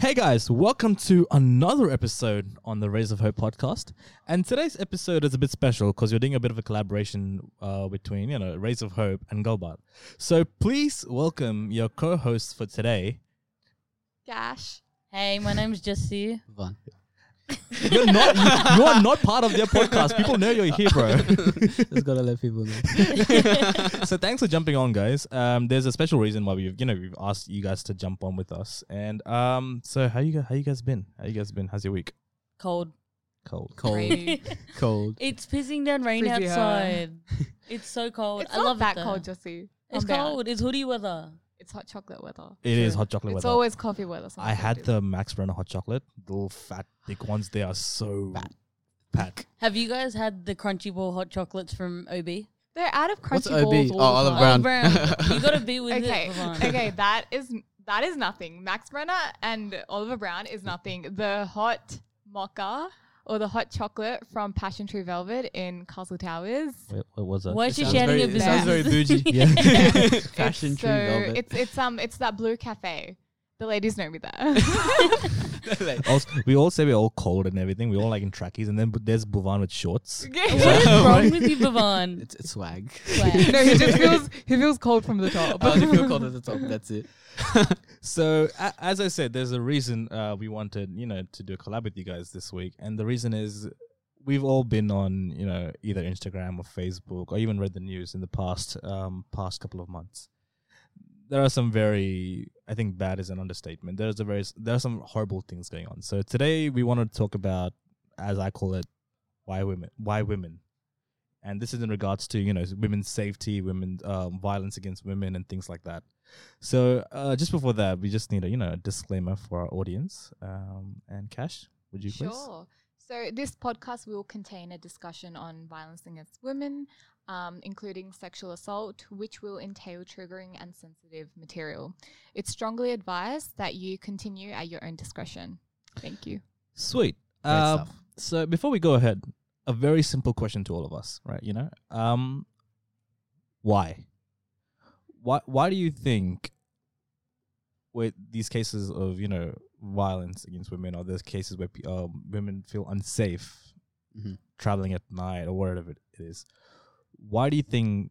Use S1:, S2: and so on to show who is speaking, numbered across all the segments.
S1: Hey guys, welcome to another episode on the Rays of Hope podcast. And today's episode is a bit special because we're doing a bit of a collaboration uh, between, you know, Rays of Hope and Gulbat. So please welcome your co-host for today.
S2: Cash.
S3: Hey, my name's Jessie.
S4: Fun.
S1: You're not, you, you are not part of their podcast. People know you're here, bro.
S4: Just gotta let people know.
S1: so thanks for jumping on, guys. Um, there's a special reason why we've, you know, we've asked you guys to jump on with us. And um, so how you guys, how you guys been? How you guys been? How's your week?
S3: Cold.
S1: Cold.
S4: Cold. Cold.
S3: It's pissing down rain
S2: Frizzy hair.
S3: outside. it's so cold.
S2: It's
S3: I
S2: not
S3: love
S2: that
S3: it.
S2: cold, Jesse.
S3: It's
S2: Calm down.
S3: cold. It's hoodie weather.
S2: It's hot chocolate weather.
S1: It is
S3: True.
S1: hot chocolate weather.
S2: It's
S1: weather.
S2: always coffee weather.
S1: I had the Max Brenner hot chocolate. The little fat, big ones. They are so
S4: Fat.
S1: Fat.
S3: Have you guys had the crunchy ball hot chocolates from OB?
S2: They're out of
S4: What's
S2: crunchy
S4: OB?
S2: balls.
S4: Oh,
S2: all the
S4: Olive
S2: time.
S4: Brown.
S3: Olive Brown. you gotta be with
S2: Okay,
S3: it. Vaughn.
S2: okay, that is that is nothing. Max Brenner and Oliver Brown is nothing. The hot mocha or the hot chocolate from Passion Tree Velvet in Castle Towers.
S1: Wait, what was that?
S3: Why is she
S4: Sounds
S3: sharing
S4: very-
S3: your
S4: it
S3: business?
S4: sounds very bougie.
S1: Yeah.
S4: Fashion
S2: it's
S4: tree
S2: so,
S4: velvet.
S2: It's it's um it's that blue cafe. The ladies know me there.
S1: Also, we all say we're all cold and everything. We all like in trackies, and then bu- there's Bhuvan with shorts.
S3: what is wrong with you, Vavon?
S4: It's, it's swag.
S3: Swag.
S2: no, he just feels he feels cold from the top.
S4: I only feel cold at the top. That's it.
S1: So, a- as I said, there's a reason uh, we wanted, you know, to do a collab with you guys this week, and the reason is we've all been on, you know, either Instagram or Facebook, or even read the news in the past um, past couple of months. There are some very, I think, bad is an understatement. There's a very, there are some horrible things going on. So today we want to talk about, as I call it, why women, why women, and this is in regards to you know women's safety, women um, violence against women, and things like that. So uh, just before that, we just need a you know a disclaimer for our audience. Um, and Cash, would you please?
S2: Sure. So this podcast will contain a discussion on violence against women, um, including sexual assault, which will entail triggering and sensitive material. It's strongly advised that you continue at your own discretion. Thank you.
S1: Sweet.
S4: Great
S1: Um, so before we go ahead, a very simple question to all of us, right? You know, um, why? Why? Why do you think with these cases of you know violence against women, or there's cases where pe- um, women feel unsafe
S4: Mhm.
S1: traveling at night or whatever it is? Why do you think?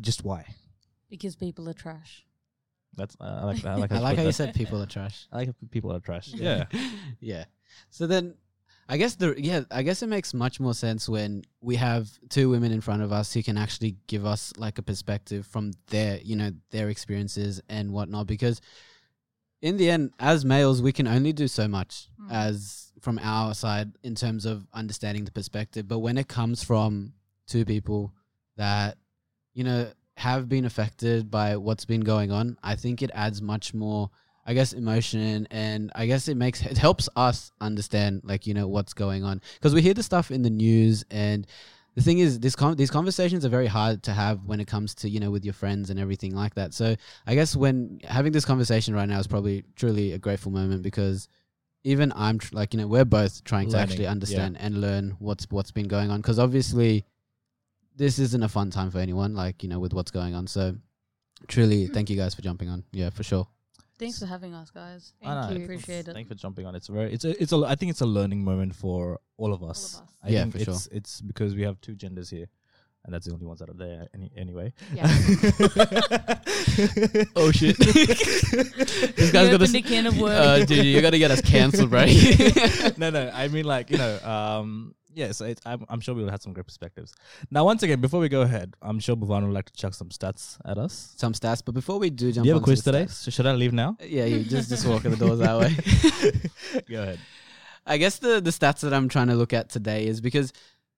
S1: Just why?
S3: because people are trash.
S1: That's I like that. I like,
S4: I
S1: how
S4: like
S1: put
S4: how you
S1: that.
S4: said people are trash.
S1: I like people are trash. Yeah.
S4: yeah. So then, I guess the yeah, I guess it makes much more sense when we have two women in front of us who can actually give us like a perspective from their you know their experiences and whatnot. Because in the end, as males, we can only do so much
S2: Mm.
S4: as from our side in terms of understanding the perspective. But when it comes from two people that you know have been affected by what's been going on, I think it adds much more I guess emotion and I guess it makes it helps us understand like you know what's going on. Because we hear the stuff in the news and the thing is this con- these conversations are very hard to have when it comes to you know with your friends and everything like that. So I guess when having this conversation right now is probably truly a grateful moment because even I'm tr- like you know we're both trying to
S1: Learning,
S4: actually
S1: yeah.
S4: understand and learn what's what's been going on. Because obviously this isn't a fun time for anyone like you know with what's going on so truly thank you guys for jumping on yeah for sure
S3: Thanks for having us, guys.
S2: Thank
S1: I know,
S2: you.
S3: Appreciate it.
S1: Thanks for jumping on. It's very, it's a, it's a, I think it's a learning moment for all of us.
S2: us.
S1: I
S4: Yeah,
S1: think
S4: for sure.
S1: it's, It's because we have two genders here, and that's the only ones that are there any, anyway.
S2: Yeah.
S4: Oh shit! this guy's
S3: you
S4: gonna.
S3: opened a can of worms.
S4: Uh, dude, you're gonna get us cancelled, right?
S1: no, no. I mean, like you know, um, yes. It, I'm, I'm sure we'll have some great perspectives. Now, once again, before we go ahead, I'm sure Bhuvan would like to chuck some stats at us.
S4: Some stats, but before we do jump,
S1: Do you have a quiz today? So should I leave now?
S4: Yeah, you just just walk in the doors that way.
S1: go ahead.
S4: I guess the the stats that I'm trying to look at today is because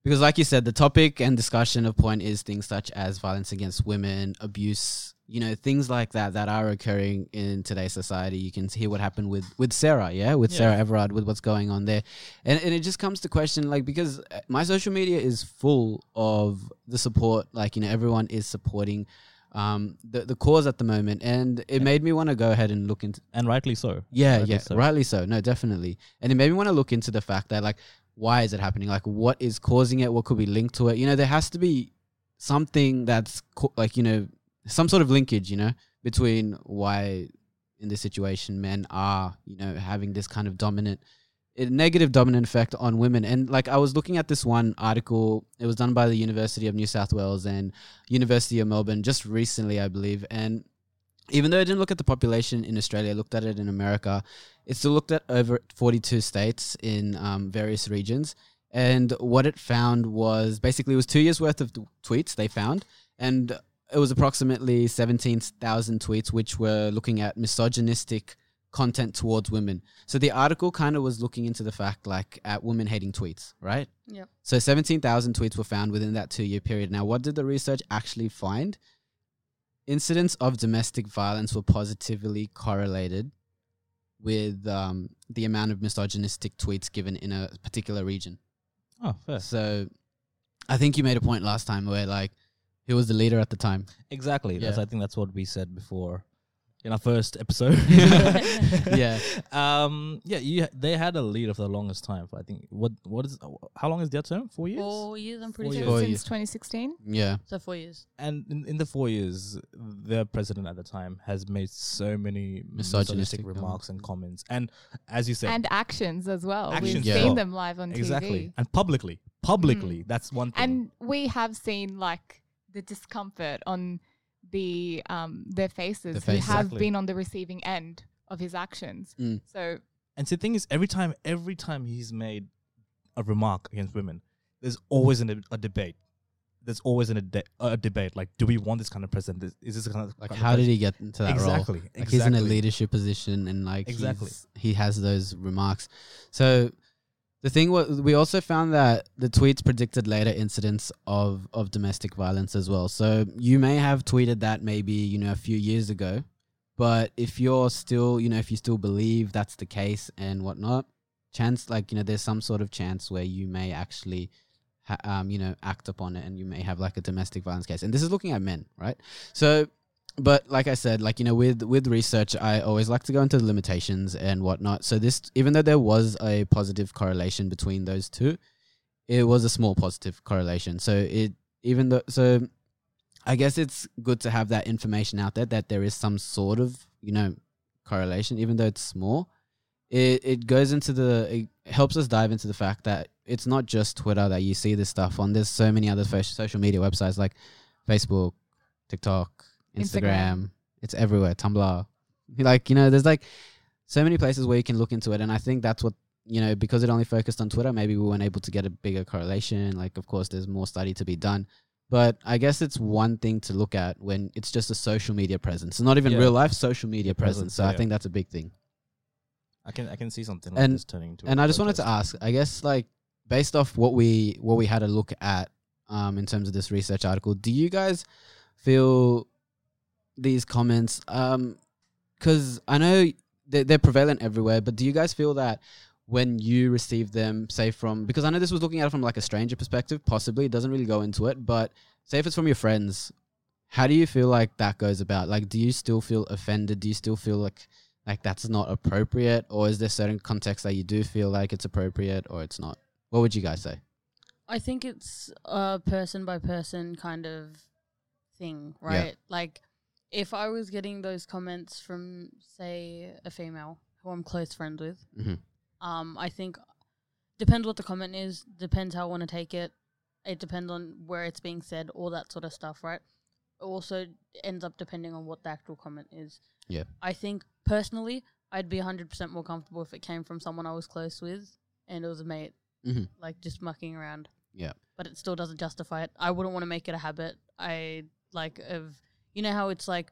S4: because like you said, the topic and discussion of point is things such as violence against women, abuse, you know, things like that that are occurring in today's society. You can hear what happened with with Sarah, yeah, with
S1: Yeah.
S4: Sarah Everard, with what's going on there, and and it just comes to question like because uh, my social media is full of the support, like you know, everyone is supporting. Um, the the cause at the moment, and it made me want to go ahead and look into
S1: And rightly so.
S4: yeah,
S1: Rightly
S4: yeah,
S1: so.
S4: rightly so. No, definitely. And it made me want to look into the fact that, like, why is it happening? Like, what is causing it? What could be linked to it? You know, there has to be something that's co- like, you know, some sort of linkage, you know, between why in this situation, men are you know having this kind of dominant, negative dominant effect on women. And like I was looking at this one article, it was done by the University of New South Wales and University of Melbourne just recently, I believe, and even though it didn't look at the population in Australia, it looked at it in America. It still looked at over 42 states in um, various regions. And what it found was basically it was two years worth of tweets they found. And it was approximately 17,000 tweets, which were looking at misogynistic content towards women. So the article kind of was looking into the fact like at women hating tweets, right?
S3: Yep.
S4: So 17,000 tweets were found within that two year period. Now, what did the research actually find? Incidents of domestic violence were positively correlated with um, the amount of misogynistic tweets given in a particular region.
S1: Oh, fair.
S4: So I think you made a point last time where like who was the leader at the time?
S1: Exactly. That's I think that's what we said before in our first episode.
S4: Yeah.
S1: Um. Yeah. You. They had a leader for the longest time. For I think what. What is? How long is their term? Four years.
S3: Four years, I'm pretty
S1: Four
S3: sure.
S4: Four
S2: Since
S4: years.
S2: 2016.
S4: Yeah.
S3: So four years.
S1: And in, in the four years, their president at the time has made so many
S4: Misogynistic
S1: misogynistic remarks and comments, and as you said,
S2: And actions as well.
S1: Actions
S2: We've
S4: as
S2: seen them live on
S1: exactly,
S2: TV.
S1: and publicly, publicly, that's one thing.
S2: And we have seen like the discomfort on the um their faces
S4: The
S2: who have
S1: Exactly.
S2: been on the receiving end of his actions.
S4: Mm.
S2: So
S1: And the thing is, every time, every time he's made a remark against women, there's always an, a debate. There's always an, a, de- a debate. Like, do we want this kind of president? Is, is this kind of
S4: Like
S1: kind of
S4: how did he get into that role?
S1: exactly?
S4: Like he's in a leadership position and like
S1: Exactly.
S4: he has those remarks. So the thing was we also found that the tweets predicted later incidents of of domestic violence as well. So you may have tweeted that maybe, you know, a few years ago, but if you're still, you know, if you still believe that's the case and whatnot, chance like, you know, there's some sort of chance where you may actually ha- um, you know, act upon it and you may have like a domestic violence case. And this is looking at men, right? So but like I said, like you know, with with research, I always like to go into the limitations and whatnot. So this, even though there was a positive correlation between those two, it was a small positive correlation. So it even though so, I guess it's good to have that information out there that there is some sort of you know correlation, even though it's small. It it goes into the it helps us dive into the fact that it's not just Twitter that you see this stuff on. There's so many other social media websites like Facebook, TikTok, Instagram.
S2: Instagram.
S4: It's everywhere. Tumblr. Like, you know, there's like so many places where you can look into it. And I think that's what, you know, because it only focused on Twitter, maybe we weren't able to get a bigger correlation. Like, of course, there's more study to be done. But I guess it's one thing to look at when it's just a social media presence. It's not even
S1: Yeah.
S4: real life social media
S1: Presence,
S4: presence. So I think that's a big thing.
S1: I can I can see something like
S4: And-
S1: this turning into.
S4: and I just wanted to ask, I guess like based off what we what we had a look at um in terms of this research article, do you guys feel these comments um cuz I know they're, they're prevalent everywhere, but do you guys feel that when you receive them say from because I know this was looking at it from like a stranger perspective, possibly it doesn't really go into it, but say if it's from your friends, how do you feel like that goes about? Like do you still feel offended? Do you still feel like like that's not appropriate or is there certain contexts that you do feel like it's appropriate or it's not what would you guys say
S3: I think it's a person by person kind of thing, right? Like, if I was getting those comments from, say, a female who I'm close friends with,
S4: Mhm.
S3: um, I think depends what the comment is, depends how I want to take it. It depends on where it's being said, all that sort of stuff, right? It also ends up depending on what the actual comment is.
S4: Yeah.
S3: I think personally, I'd be 100% more comfortable if it came from someone I was close with and it was a mate,
S4: Mhm.
S3: like just mucking around
S4: yeah
S3: but it still doesn't justify it. I wouldn't want to make it a habit. I like of you know how it's like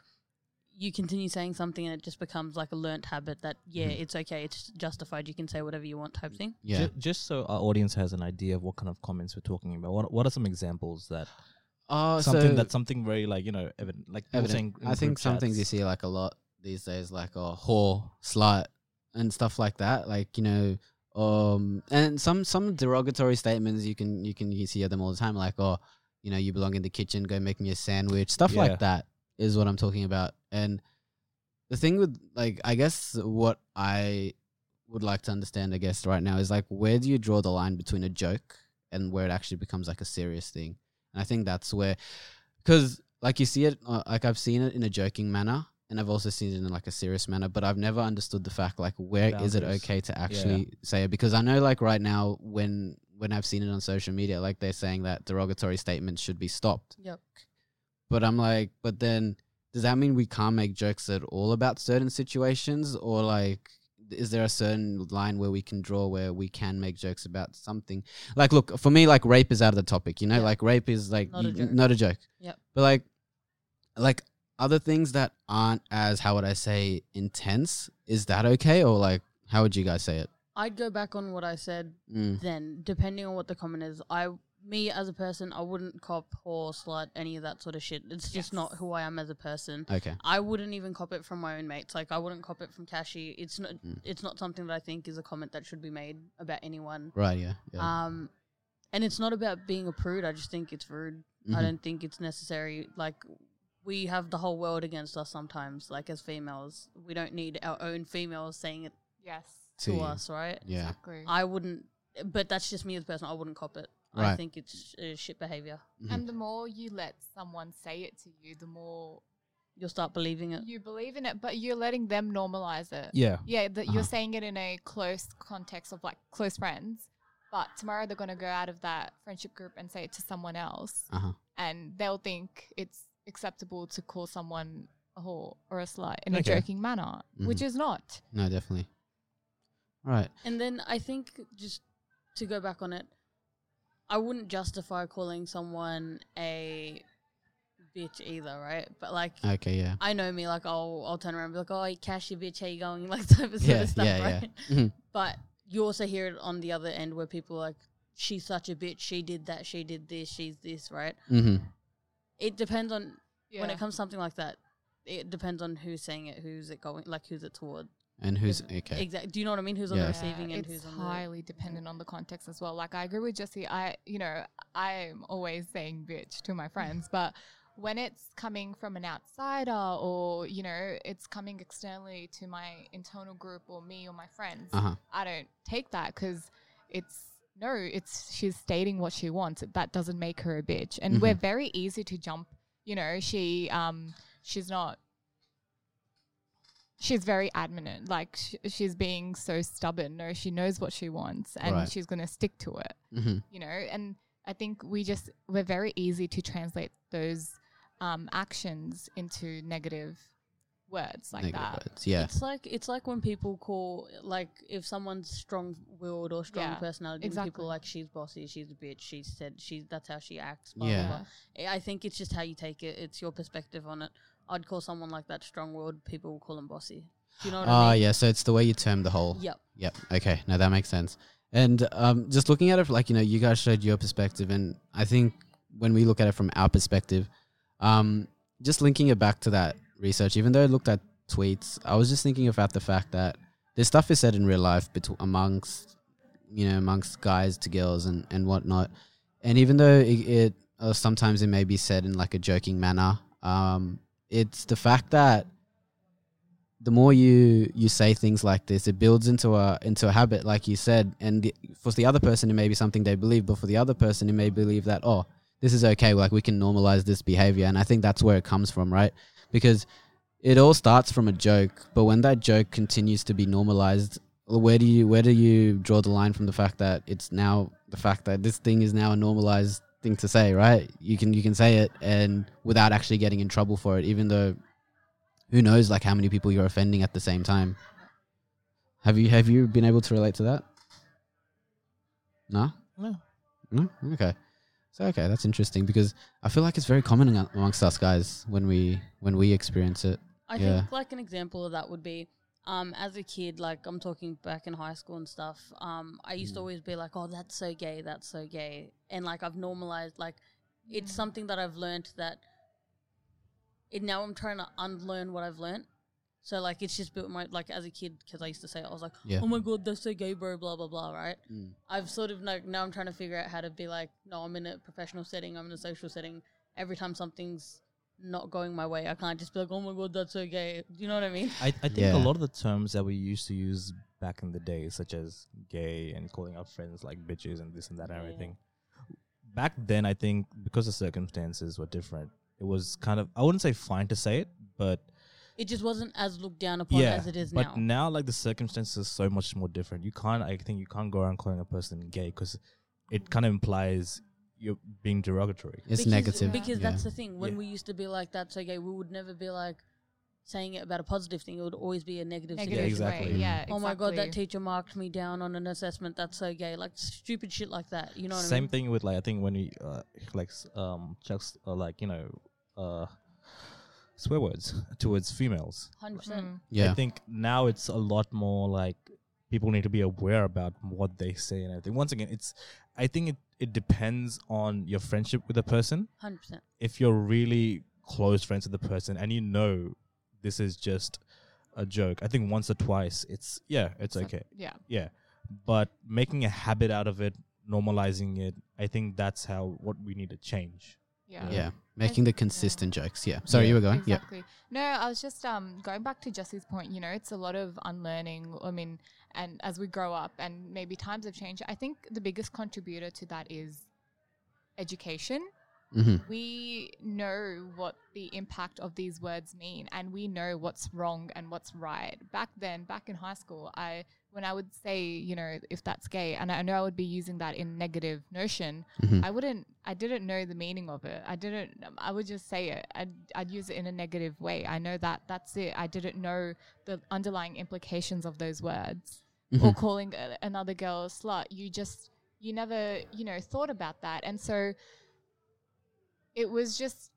S3: you continue saying something and it just becomes like a learnt habit that yeah,
S4: Mhm.
S3: it's okay, it's justified, you can say whatever you want type thing.
S4: yeah
S1: Ju- just so our audience has an idea of what kind of comments we're talking about. What what are some examples that
S4: oh
S1: something
S4: so
S1: that's something very like you know evident like you were saying
S4: evident.
S1: in
S4: i think
S1: group
S4: some things you see like a lot these days like a whore slut and stuff like that like you know um and some some derogatory statements you can you can you see them all the time like oh you know you belong in the kitchen go make me a sandwich stuff
S1: Yeah.
S4: like that is what i'm talking about and the thing with like i guess what i would like to understand i guess right now is like where do you draw the line between a joke and where it actually becomes like a serious thing and i think that's where because like you see it uh, like i've seen it in a joking manner and I've also seen it in like a serious manner, but I've never understood the fact like where is it okay to actually say it? Because I know like right now when when I've seen it on social media, like they're saying that derogatory statements should be stopped.
S3: Yep.
S4: But I'm like, but then does that mean we can't make jokes at all about certain situations, or like? Is there a certain line where we can draw where we can make jokes about something? Like, look, for me, like rape is out of the topic, you know,
S3: Yeah.
S4: like rape is like
S3: Not a joke.
S4: not a joke.
S3: Yep.
S4: But like, like other things that aren't as how would I say intense, is that okay or like how would you guys say it?
S3: I'd go back on what I said
S4: Mm.
S3: then, depending on what the comment is. I, me as a person, I wouldn't cop whore, slut, any of that sort of shit. It's just not who I am as a person.
S4: Okay.
S3: I wouldn't even cop it from my own mates. Like I wouldn't cop it from Cashy. It's not.
S4: Mm.
S3: It's not something that I think is a comment that should be made about anyone.
S4: Right. Yeah. Yeah.
S3: Um, and it's not about being a prude. I just think it's rude. I
S4: Mhm.
S3: don't think it's necessary. Like we have the whole world against us sometimes. Like as females, we don't need our own females saying it
S2: Yes.
S3: To
S4: you.
S3: us, right?
S4: Yeah.
S2: Exactly.
S3: I wouldn't. But that's just me as a person. I wouldn't cop it. I think it's uh, shit behavior.
S4: Mhm.
S2: And the more you let someone say it to you, the more
S3: You'll start believing it.
S2: you believe in it, but you're letting them normalize it.
S1: Yeah.
S2: Yeah, that
S4: Uh-huh.
S2: you're saying it in a close context of like close friends, but tomorrow they're going to go out of that friendship group and say it to someone else,
S4: Uh huh.
S2: and they'll think it's acceptable to call someone a whore or a slut in a joking manner, which
S4: Mhm.
S2: is not.
S4: No, definitely. Right.
S3: And then I think just to go back on it, I wouldn't justify calling someone a bitch either, right? But like
S4: Okay. Yeah.
S3: I know me, like I'll I'll turn around and be like, "Oh, hey, Cash, you bitch, how you going?" Like type of sort of stuff,
S4: yeah, yeah.
S3: right?
S4: Mhm.
S3: But you also hear it on the other end where people are like, "She's such a bitch. She did that. She did this. She's this." Right?
S4: Mm-hmm.
S3: It depends on when it comes to something like that. It depends on who's saying it, who's it going, like who's it toward.
S4: And who's okay?
S3: Exactly. Do you know what I mean? Who's on
S4: Yeah.
S3: the receiving end?
S2: it's
S3: Who's on the
S2: highly dependent on the context as well. Like I agree with Jesse. I, you know, I'm always saying bitch to my friends, but when it's coming from an outsider or you know it's coming externally to my internal group or me or my friends,
S4: Uh huh.
S2: I don't take that because it's no, it's she's stating what she wants. That doesn't make her a bitch, and we're
S4: Mhm.
S2: very easy to jump. You know, she um she's not. She's very adamant, like sh- she's being so stubborn. No, she knows what she wants, and
S4: Right.
S2: she's gonna stick to it.
S4: Mhm.
S2: You know, and I think we just we're very easy to translate those um, actions into negative words like
S4: Negative
S2: that.
S4: words. Yeah.
S3: It's like it's like when people call like if someone's strong willed or strong
S2: Yeah,
S3: personality,
S2: exactly.
S3: people like she's bossy, she's a bitch, she said she's that's how she acts. Blah,
S4: Yeah.
S3: blah, blah. I think it's just how you take it. It's your perspective on it. I'd call someone like that strong willed. People will call them bossy. Do you know what
S4: Ah,
S3: I mean?
S4: yeah. So it's the way you term the whole.
S3: Yep.
S4: Yep. Okay. No, that makes sense. And um, just looking at it, like you know, you guys showed your perspective, and I think when we look at it from our perspective, um, just linking it back to that research, even though I looked at tweets, I was just thinking about the fact that this stuff is said in real life between amongst, you know, amongst guys to girls and and whatnot, and even though it, it uh, sometimes it may be said in like a joking manner, um, it's the fact that the more you you say things like this, it builds into a into a habit, like you said. And the, for the other person, it may be something they believe, but for the other person, it may believe that oh, this is okay. Like we can normalize this behavior, and I think that's where it comes from, right? Because it all starts from a joke, but when that joke continues to be normalized, where do you where do you draw the line from the fact that it's now the fact that this thing is now a normalized thing to say, right? You can you can say it and without actually getting in trouble for it, even though who knows like how many people you're offending at the same time. Have you have you been able to relate to that? No?
S1: No.
S4: No? Okay. So okay, that's interesting because I feel like it's very common amongst us guys when we when we experience it.
S3: I
S4: Yeah.
S3: think like an example of that would be um, as a kid, like I'm talking back in high school and stuff, um, I used to
S4: Mm.
S3: always be like, oh, that's so gay, that's so gay. And like I've normalized, like, it's something that I've learned that it, now I'm trying to unlearn what I've learned. So like it's just built my, like as a kid, because I used to say, it, I was like,
S4: Yeah.
S3: oh my God, that's so gay, bro, blah, blah, blah, right?
S4: Mm.
S3: I've sort of like now I'm trying to figure out how to be like, no, I'm in a professional setting, I'm in a social setting. Every time something's not going my way, I can't just be like, oh my god, that's so gay. Do you know what I mean?
S1: I, I think
S4: Yeah.
S1: a lot of the terms that we used to use back in the day, such as gay and calling our friends like bitches and this and that and
S3: Yeah.
S1: everything, back then I think because the circumstances were different, it was kind of I wouldn't say fine to say it, but
S3: it just wasn't as looked down upon
S1: yeah,
S3: as it is
S1: but
S3: now.
S1: now like the circumstances are so much more different. You can't. I think you can't go around calling a person gay because it kind of implies you're being derogatory.
S4: It's
S3: because,
S4: negative.
S3: because
S4: yeah.
S3: that's the thing. When
S1: Yeah.
S3: we used to be like, "That's okay," we would never be like saying it about a positive thing. It would always be a negative,
S2: Negative
S3: situation.
S1: exactly.
S2: way. Yeah.
S3: Oh my god, that teacher marked me down on an assessment. That's so gay. Like stupid shit like that. You know what
S1: Same
S3: I mean?
S1: thing with like I think when we uh, like um just uh, like you know uh swear words towards females.
S3: Hundred percent.
S2: Mm.
S4: yeah.
S1: I think now it's a lot more like people need to be aware about what they say and everything. Once again, it's I think it, it depends on your friendship with the person.
S3: Hundred percent.
S1: If you're really close friends with the person and you know this is just a joke, I think once or twice it's yeah, it's okay.
S2: Yeah.
S1: Yeah. But making a habit out of it, normalizing it, I think that's how what we need to change.
S2: Yeah.
S4: yeah. Making the consistent jokes. Yeah. Sorry,
S1: Yeah.
S4: you were going. Yeah.
S2: Exactly. No, I was just um going back to Jesse's point. You know, it's a lot of unlearning. I mean, and as we grow up, and maybe times have changed. I think the biggest contributor to that is education.
S4: hmm
S2: We know what the impact of these words mean, and we know what's wrong and what's right. Back then, back in high school, I when I would say, you know, if that's gay, and I know I would be using that in negative notion,
S4: hmm
S2: I wouldn't. I didn't know the meaning of it. I didn't. I would just say it. I'd, I'd use it in a negative way. I know that. That's it. I didn't know the underlying implications of those words or
S4: Mhm.
S2: calling a, another girl a slut. You just you never you know thought about that, and so it was just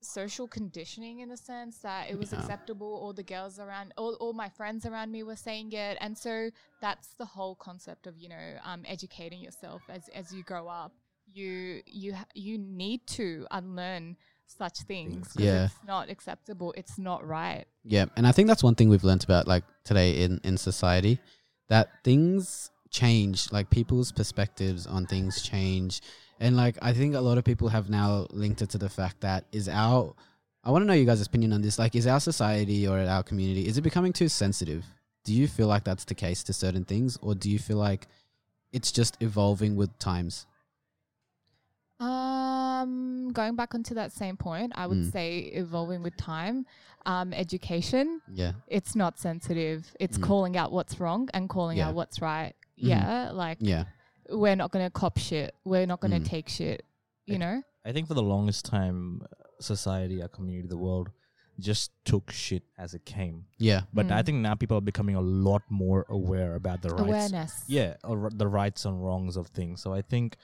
S2: social conditioning in the sense that it was
S4: Yeah.
S2: acceptable. All the girls around, all, all my friends around me were saying it, and so that's the whole concept of you know um, educating yourself as as you grow up. You you you need to unlearn such things.
S4: Yeah.
S2: it's not acceptable. It's not right.
S4: Yeah, and I think that's one thing we've learned about like today in in society that things change, like people's perspectives on things change. And like I think a lot of people have now linked it to the fact that is our I want to know you guys' opinion on this. Like is our society or our community is it becoming too sensitive? Do you feel like that's the case to certain things or do you feel like it's just evolving with times?
S2: Uh, Um, going back onto that same point, I would
S4: Mm.
S2: say evolving with time. Um, education,
S4: Yeah.
S2: it's not sensitive. It's
S4: Mm.
S2: calling out what's wrong and calling
S4: Yeah.
S2: out what's right.
S4: Mhm.
S2: Yeah, like
S4: Yeah.
S2: we're not gonna cop shit. We're not gonna
S4: Mm.
S2: take shit. You
S1: I-
S2: know?
S1: I think for the longest time, uh, society, our community, the world, just took shit as it came.
S4: Yeah.
S1: But I
S2: Mm.
S1: think now people are becoming a lot more aware about the rights.
S2: Awareness.
S1: Yeah, or the rights and wrongs of things. So I think,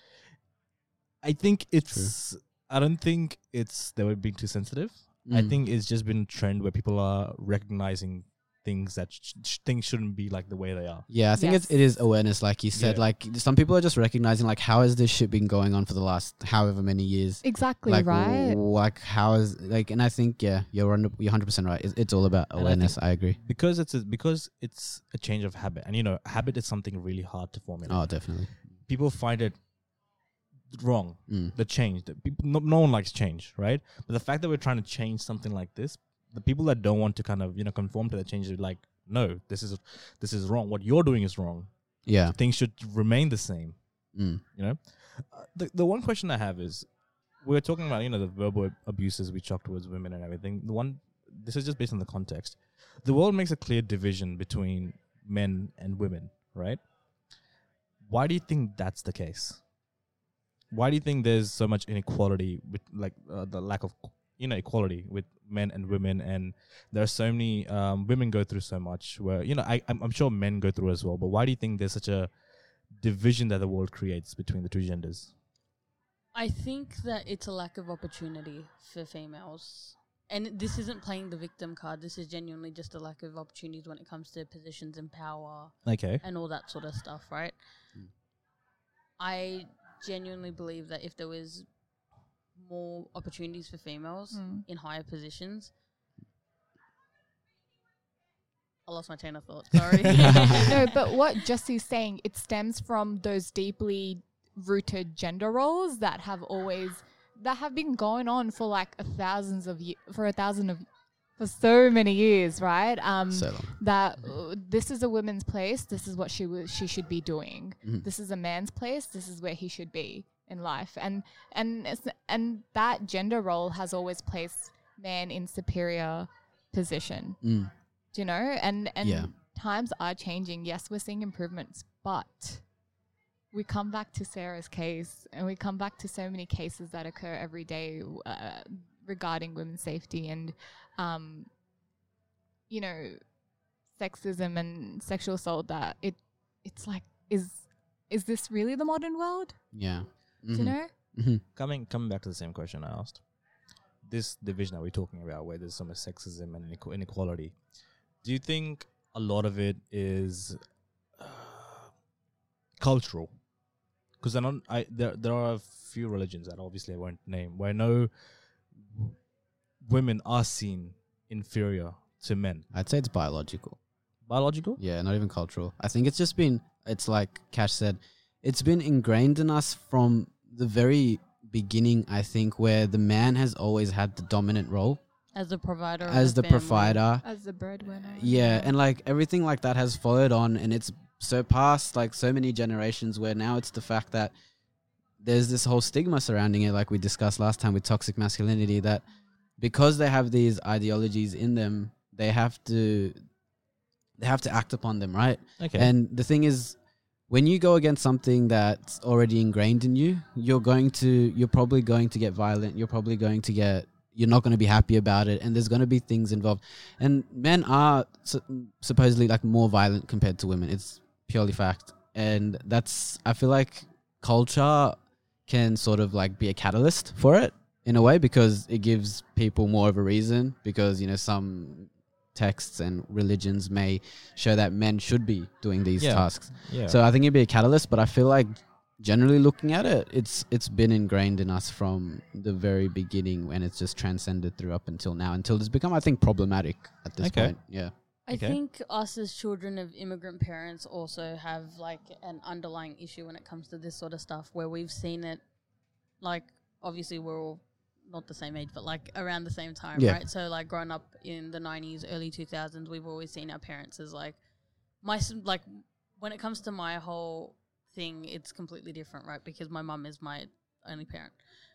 S1: I think it's. I don't think it's they were being too sensitive. I
S4: Mm.
S1: think it's just been a trend where people are recognizing things that sh- sh- things shouldn't be like the way they are.
S4: Yeah, I think it's it is awareness, like you said.
S1: Yeah.
S4: Like some people are just recognizing, like, how has this shit been going on for the last however many years?
S2: Exactly
S4: like,
S2: right.
S4: w- like how is like, and I think yeah, you're under, you're hundred percent right. It's, it's all about
S1: And I
S4: awareness. I, agree.
S1: because it's a, because it's a change of habit, and you know, habit is something really hard to formulate.
S4: Oh, definitely.
S1: People find it wrong.
S4: Mm.
S1: The change, people, no, no one likes change, right? But the fact that we're trying to change something like this, the people that don't want to kind of you know conform to the change are like, no, this is this is wrong. What you're doing is wrong.
S4: Yeah.
S1: Things should remain the same.
S4: Mm.
S1: You know, uh, the the one question I have is, we're talking about you know the verbal abuses we chalk towards women and everything. The one this is just based on the context. The world makes a clear division between men and women, right? Why do you think that's the case? Why do you think there's so much inequality with like uh, the lack of you know equality with men and women and there are so many um, women go through so much where you know I I'm, I'm sure men go through as well but why do you think there's such a division that the world creates between the two genders
S3: I think that it's a lack of opportunity for females. And this isn't playing the victim card. This is genuinely just a lack of opportunities when it comes to positions in power
S1: okay
S3: and all that sort of stuff, right?
S4: Mm.
S3: I genuinely believe that if there was more opportunities for females
S2: Mm.
S3: in higher positions, I lost my train of thought. Sorry.
S2: no, but what Jesse's saying, it stems from those deeply rooted gender roles that have always that have been going on for like a thousands of ye- for a thousand of for so many years, right? Um,
S4: So long.
S2: that uh, this is a woman's place. This is what she w- she should be doing.
S4: Mhm.
S2: This is a man's place. This is where he should be in life. And and it's- and that gender role has always placed man in superior position.
S4: Mm.
S2: Do you know? And and
S4: Yeah.
S2: times are changing. Yes, we're seeing improvements, but we come back to Sarah's case, and we come back to so many cases that occur every day uh, regarding women's safety and, um, you know, sexism and sexual assault. That it it's like is is this really the modern world?
S4: Yeah.
S2: Do you know?
S4: Mhm.
S1: coming coming back to the same question I asked, this division that we're talking about, where there's so much sexism and inequality, do you think a lot of it is uh, cultural? Because I don't, I there there are a few religions that obviously I won't name where I know w- women are seen inferior to men.
S4: I'd say it's biological.
S1: Biological?
S4: Yeah, not even cultural. I think it's just been, it's like Cash said, it's been ingrained in us from the very beginning, I think, where the man has always had the dominant role
S3: as the provider,
S4: as the
S3: family.
S4: provider.
S2: As the breadwinner.
S4: Yeah, and like everything like that has followed on and it's surpassed like so many generations where now it's the fact that there's this whole stigma surrounding it, like we discussed last time with toxic masculinity, that because they have these ideologies in them, they have to they have to act upon them, right?
S1: Okay.
S4: And the thing is, when you go against something that's already ingrained in you, you're going to, you're probably going to get violent. You're probably going to get, you're not going to be happy about it. And there's going to be things involved. And men are su- supposedly like more violent compared to women. It's purely fact. And that's, I feel like culture can sort of like be a catalyst for it in a way because it gives people more of a reason because, you know, some texts and religions may show that men should be doing these
S1: Yeah.
S4: tasks.
S1: yeah.
S4: So I think it'd be a catalyst, but I feel like generally looking at it, it's it's been ingrained in us from the very beginning and it's just transcended through up until now until it's become I think problematic at this
S1: Okay.
S4: point. Yeah.
S3: I
S1: Okay.
S3: think us as children of immigrant parents also have like an underlying issue when it comes to this sort of stuff where we've seen it like obviously we're all not the same age but like around the same time
S4: Yeah.
S3: right so like growing up in the 90s early 2000s we've always seen our parents as like my like when it comes to my whole thing it's completely different right because my mum is my only parent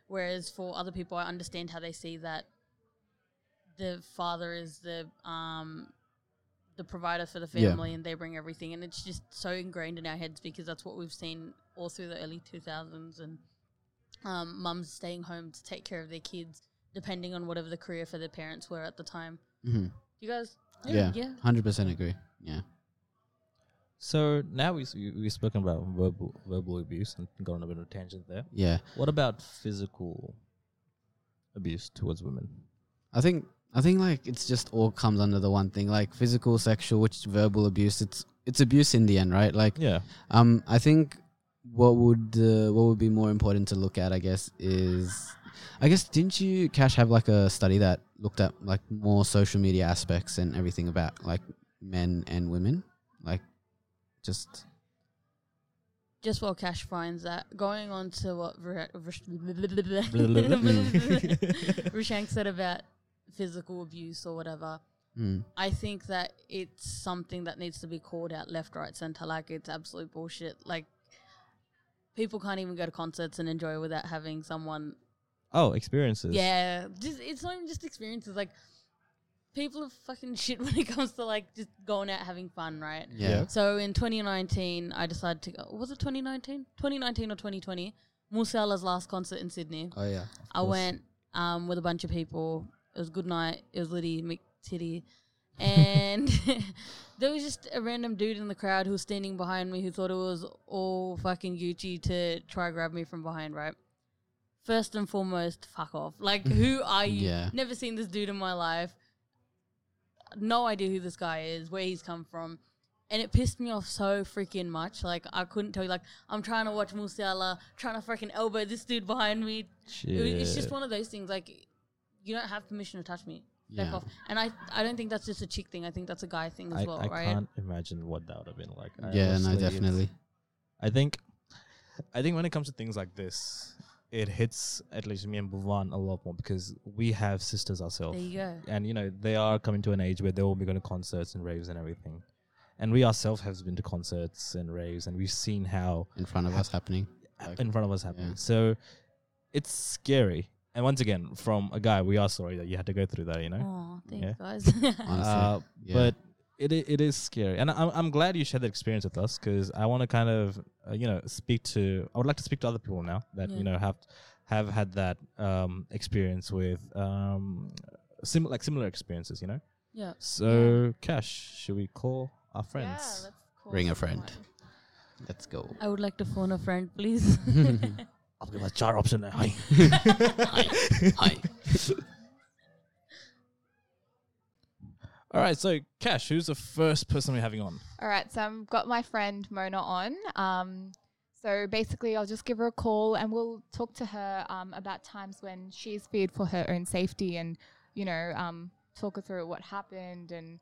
S3: whereas for other people I understand how they see that the father is the um the provider for the
S4: Yeah.
S3: family and they bring everything and it's just so ingrained in our heads because that's what we've seen all through the early 2000s and um, mums staying home to take care of their kids depending on whatever the career for their parents were at the time
S4: hmm
S3: you guys
S4: Yeah.
S3: yeah
S4: Hundred percent agree. Yeah.
S1: so now we s- we- we've spoken about verbal verbal abuse and gone on a bit of a tangent there.
S4: Yeah.
S1: What about physical abuse towards women?
S4: I think I think like it's just all comes under the one thing, like physical, sexual, which verbal abuse. It's it's abuse in the end, right? Like
S1: Yeah.
S4: Um, I think what would uh, what would be more important to look at, I guess, is I guess didn't you Cash have like a study that looked at like more social media aspects and everything about like men and women, like just
S3: just while cash finds that going on to what Ra- Rash- said about physical abuse or whatever
S4: mm,
S3: I think that it's something that needs to be called out left, right, center. Like it's absolute bullshit. Like people can't even go to concerts and enjoy without having someone.
S1: Oh, experiences.
S3: Yeah, just it's not even just experiences. Like people are fucking shit when it comes to like just going out having fun, right?
S4: yeah,
S1: Yeah.
S3: So in 2019, I decided to go. Was it 2019? 2019 or 2020? Moose Wala's last concert in Sydney.
S4: oh yeah,
S3: I
S1: course.
S3: went um, with a bunch of people. It was good night. It was Liddy McTitty. And there was just a random dude in the crowd who was standing behind me who thought it was all fucking Gucci to try grab me from behind, right? First and foremost, fuck off. Like, mm-hmm. who are you?
S4: Yeah.
S3: Never seen this dude in my life. No idea who this guy is, where he's come from. And it pissed me off so freaking much. Like, I couldn't tell you, like, I'm trying to watch Moose Wala, trying to freaking elbow this dude behind me, it- it's just one of those things like you don't have permission to touch me. Back
S4: yeah.
S3: off. And I I don't think that's just a chick thing. I think that's a guy thing as
S1: I,
S3: well,
S1: I
S3: right?
S1: I can't imagine what that would have been like. I
S4: yeah,
S1: honestly-
S4: no, definitely.
S1: I think, I think when it comes to things like this, it hits at least me and Bhuvan a lot more because we have sisters ourselves,
S3: There you go.
S1: and you know they are coming to an age where they will be going to concerts and raves and everything, and we ourselves have been to concerts and raves, and we've seen how
S4: In front of us happening. Like-
S1: in front of us happening.
S4: yeah.
S1: So it's scary, and once again, from a guy, we are sorry that you had to go through that. You know,
S3: Oh, thanks,
S1: Yeah.
S3: guys.
S4: Honestly,
S1: uh,
S4: yeah.
S1: but it it is scary, and I'm I'm glad you shared that experience with us because I want to kind of uh, you know speak to I would like to speak to other people now that
S3: Yeah.
S1: you know have have had that um experience with um similar like similar experiences. You know,
S3: yeah.
S1: so Cash, should we call our friends?
S2: Yeah, let's call
S4: Bring a friend. let's go.
S3: I would like to phone a friend, please.
S1: I'll give a jar option now. Hi.
S4: Hi.
S1: All right, so Cash, who's the first person we're having on?
S2: All right, so I've got my friend Mona on. Um, so basically, I'll just give her a call and we'll talk to her um, about times when she's feared for her own safety and, you know, um, talk her through what happened and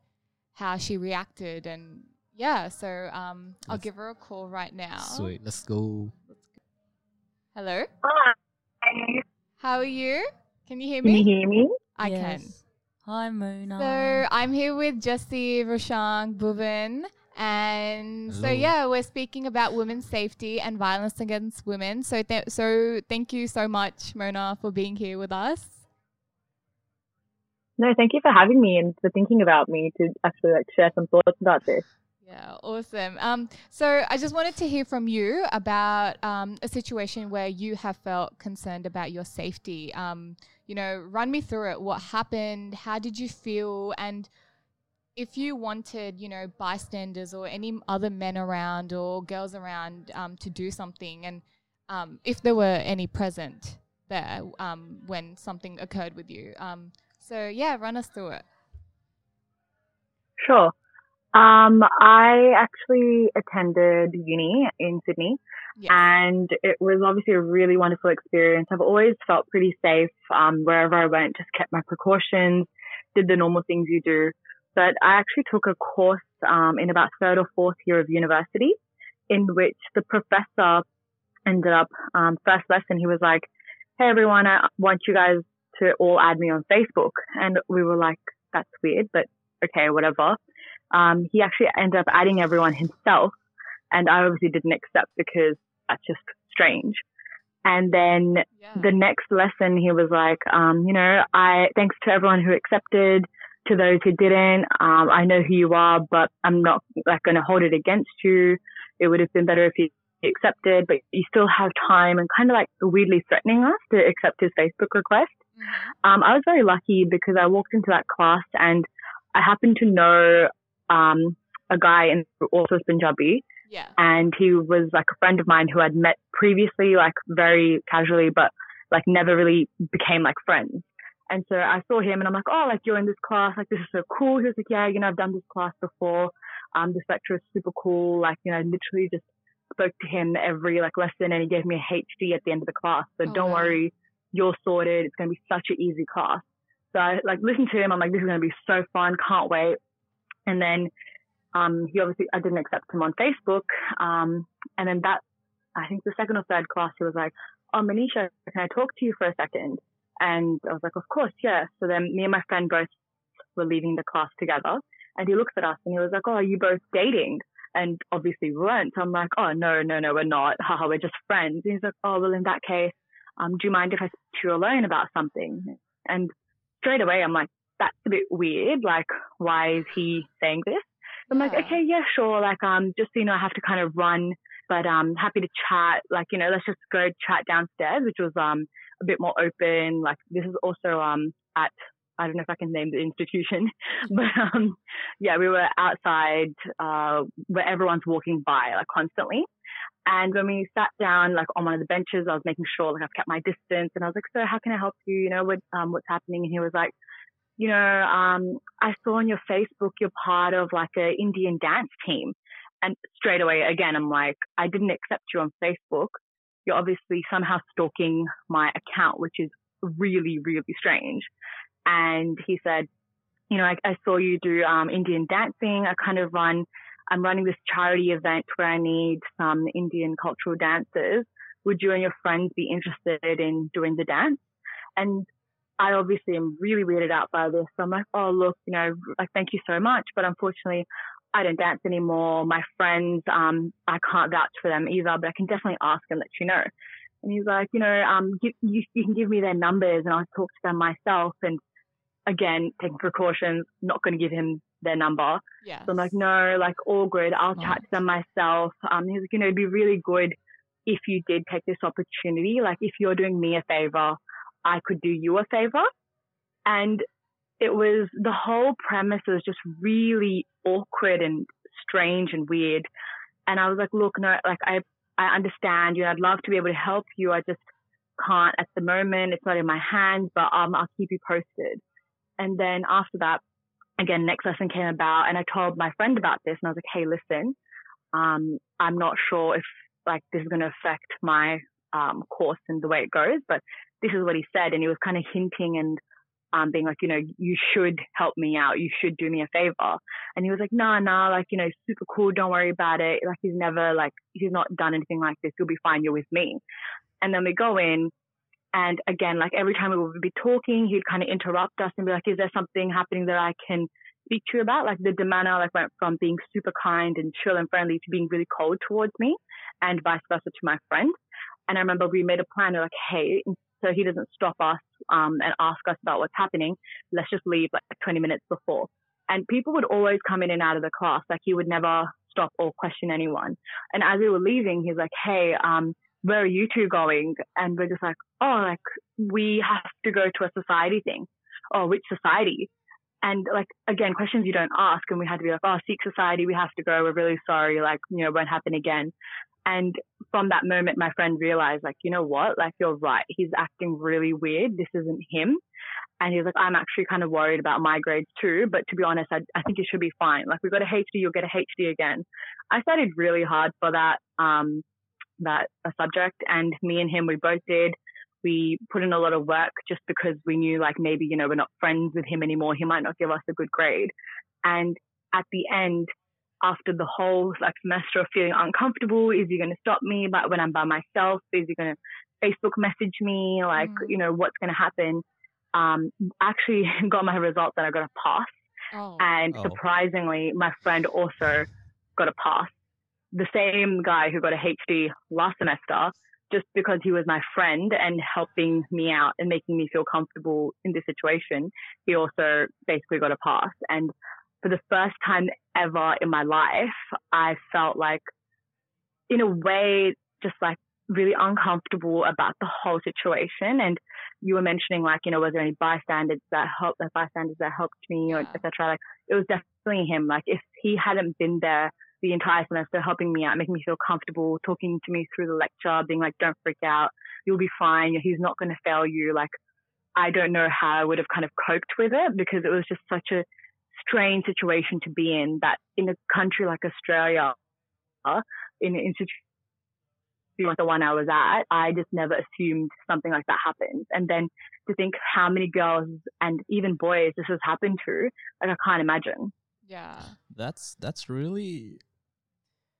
S2: how she reacted. And yeah, so um, I'll
S4: Yes.
S2: give her a call right now.
S4: Sweet. Let's go.
S2: Hello,
S5: Hi.
S2: how are you? Can you hear me?
S5: Can you hear me?
S2: I can.
S3: Hi, Mona.
S2: So I'm here with Jessie, Roshang, Bhuvan. And so yeah, we're speaking about women's safety and violence against women. So th- so thank you so much, Mona, for being here with us.
S5: No, thank you for having me and for thinking about me to actually like share some thoughts about this.
S2: Yeah, awesome. Um, so I just wanted to hear from you about um, a situation where you have felt concerned about your safety. Um, you know, run me through it. What happened? How did you feel? And if you wanted, you know, bystanders or any other men around or girls around um, to do something, and um, if there were any present there um, when something occurred with you. So yeah, run us through it.
S5: Sure. Um, I actually attended uni in Sydney and it was obviously a really wonderful experience. I've always felt pretty safe um, wherever I went, just kept my precautions, did the normal things you do. But I actually took a course um, in about third or fourth year of university in which the professor ended up, um, first lesson, he was like, Hey everyone, I want you guys to all add me on Facebook. And we were like, that's weird, but okay, whatever. Um, he actually ended up adding everyone himself. And I obviously didn't accept because that's just strange. And then
S2: yeah.
S5: the next lesson, he was like, um, you know, I, thanks to everyone who accepted, to those who didn't, um, I know who you are, but I'm not like going to hold it against you. It would have been better if you accepted, but you still have time and kind of like weirdly threatening us to accept his Facebook request.
S2: Mhm.
S5: Um, I was very lucky because I walked into that class and I happened to know, um, a guy in also Punjabi
S2: Yeah.
S5: and he was like a friend of mine who I'd met previously, like very casually, but like never really became like friends. And so I saw him and I'm like, oh, like you're in this class, like this is so cool. He was like, yeah, you know, I've done this class before. Um, this lecturer is super cool. Like, you know, I literally just spoke to him every like lesson and he gave me a HD at the end of the class. So
S2: Oh,
S5: don't
S2: wow.
S5: worry, you're sorted. It's going to be such an easy class. So I like listened to him. I'm like, this is going to be so fun. Can't wait. And then, um, he obviously, I didn't accept him on Facebook. Um, and then that, I think the second or third class, he was like, oh, Manisha, can I talk to you for a second? And I was like, of course, yeah. So then me and my friend both were leaving the class together and he looks at us and he was like, oh, are you both dating? And obviously we weren't. So I'm like, oh, no, no, no, we're not. Haha, we're just friends. And he's like, oh, well, in that case, um, do you mind if I speak to you alone about something? And straight away, I'm like, that's a bit weird. Like, why is he saying this? I'm like, okay, yeah, sure. Like, um, just so you know, I have to kind of run, but um, happy to chat. Like, you know, let's just go chat downstairs, which was um a bit more open. Like, this is also um at I don't know if I can name the institution, but um, yeah, we were outside uh where everyone's walking by like constantly. And when we sat down, like on one of the benches, I was making sure like I've kept my distance, and I was like, "So how can I help you? You know, what um what's happening?" And he was like, "You know, um, I saw on your Facebook you're part of like a Indian dance team." And straight away, again, I'm like, I didn't accept you on Facebook. You're obviously somehow stalking my account, which is really, really strange. And he said, you know, I, I saw you do um, Indian dancing. I kind of run, I'm running this charity event where I need some Indian cultural dancers. Would you and your friends be interested in doing the dance? And I obviously am really weirded out by this. So I'm like, oh, look, you know, like, thank you so much. But unfortunately, I don't dance anymore. My friends, um, I can't vouch for them either, but I can definitely ask and let you know. And he's like, you know, um, you, you can give me their numbers and I'll talk to them myself. And again, taking precautions, not going to give him their number.
S2: Yeah.
S5: So I'm like, no, like all good. I'll chat to them myself. Um, he's like, you know, it'd be really good if you did take this opportunity. Like if you're doing me a favor, I could do you a favor. And it was the whole premise was just really awkward and strange and weird. And I was like, look, no, like I, I understand you. I'd love to be able to help you. I just can't at the moment. It's not in my hands, but um, I'll keep you posted. And then after that, again, next lesson came about and I told my friend about this and I was like, hey, listen, um, I'm not sure if like this is going to affect my um, course and the way it goes, but this is what he said. And he was kind of hinting and um, being like, you know, you should help me out. You should do me a favor. And he was like, nah, nah, like, you know, super cool. Don't worry about it. Like, he's never, like, he's not done anything like this. You'll be fine. You're with me. And then we go in. And again, like every time we would be talking, he'd kind of interrupt us and be like, is there something happening that I can speak to you about? Like the demeanor, like went from being super kind and chill and friendly to being really cold towards me and vice versa to my friends. And I remember we made a plan. We're like, hey, so he doesn't stop us um, and ask us about what's happening. Let's just leave like 20 minutes before. And people would always come in and out of the class. Like he would never stop or question anyone. And as we were leaving, he's like, hey, um, where are you two going? And we're just like, oh, like we have to go to a society thing. Oh, which society? And like, again, questions you don't ask. And we had to be like, oh, Sikh society, we have to go. We're really sorry. Like, you know, won't happen again. And from that moment, my friend realized, like, you know what? Like, you're right. He's acting really weird. This isn't him. And he was like, I'm actually kind of worried about my grades too. But to be honest, I, I think it should be fine. Like, we got a HD, you'll get a HD again. I studied really hard for that, um, that uh, subject. And me and him, we both did. We put in a lot of work just because we knew, like, maybe, you know, we're not friends with him anymore. He might not give us a good grade. And at the end, after the whole like semester of feeling uncomfortable, is he going to stop me? But when I'm by myself, is he going to Facebook message me? Like,
S2: Mm.
S5: you know, what's going to happen? Um, actually got my results that I got a pass.
S2: Oh.
S5: And
S1: Oh.
S5: surprisingly, my friend also got a pass. The same guy who got a HD last semester, just because he was my friend and helping me out and making me feel comfortable in this situation, he also basically got a pass. And for the first time ever in my life, I felt like, in a way, just like really uncomfortable about the whole situation. And you were mentioning like, you know, was there any bystanders that helped, like bystanders that helped me or
S2: Yeah.
S5: etc. Like it was definitely him. Like if he hadn't been there the entire semester helping me out, making me feel comfortable, talking to me through the lecture, being like, don't freak out, you'll be fine. He's not going to fail you. Like I don't know how I would have kind of coped with it because it was just such a strange situation to be in that in a country like Australia, uh, in an institution like the one I was at, I just never assumed something like that happens. And then to think how many girls and even boys this has happened to, like I can't imagine.
S2: yeah.
S1: That's that's really.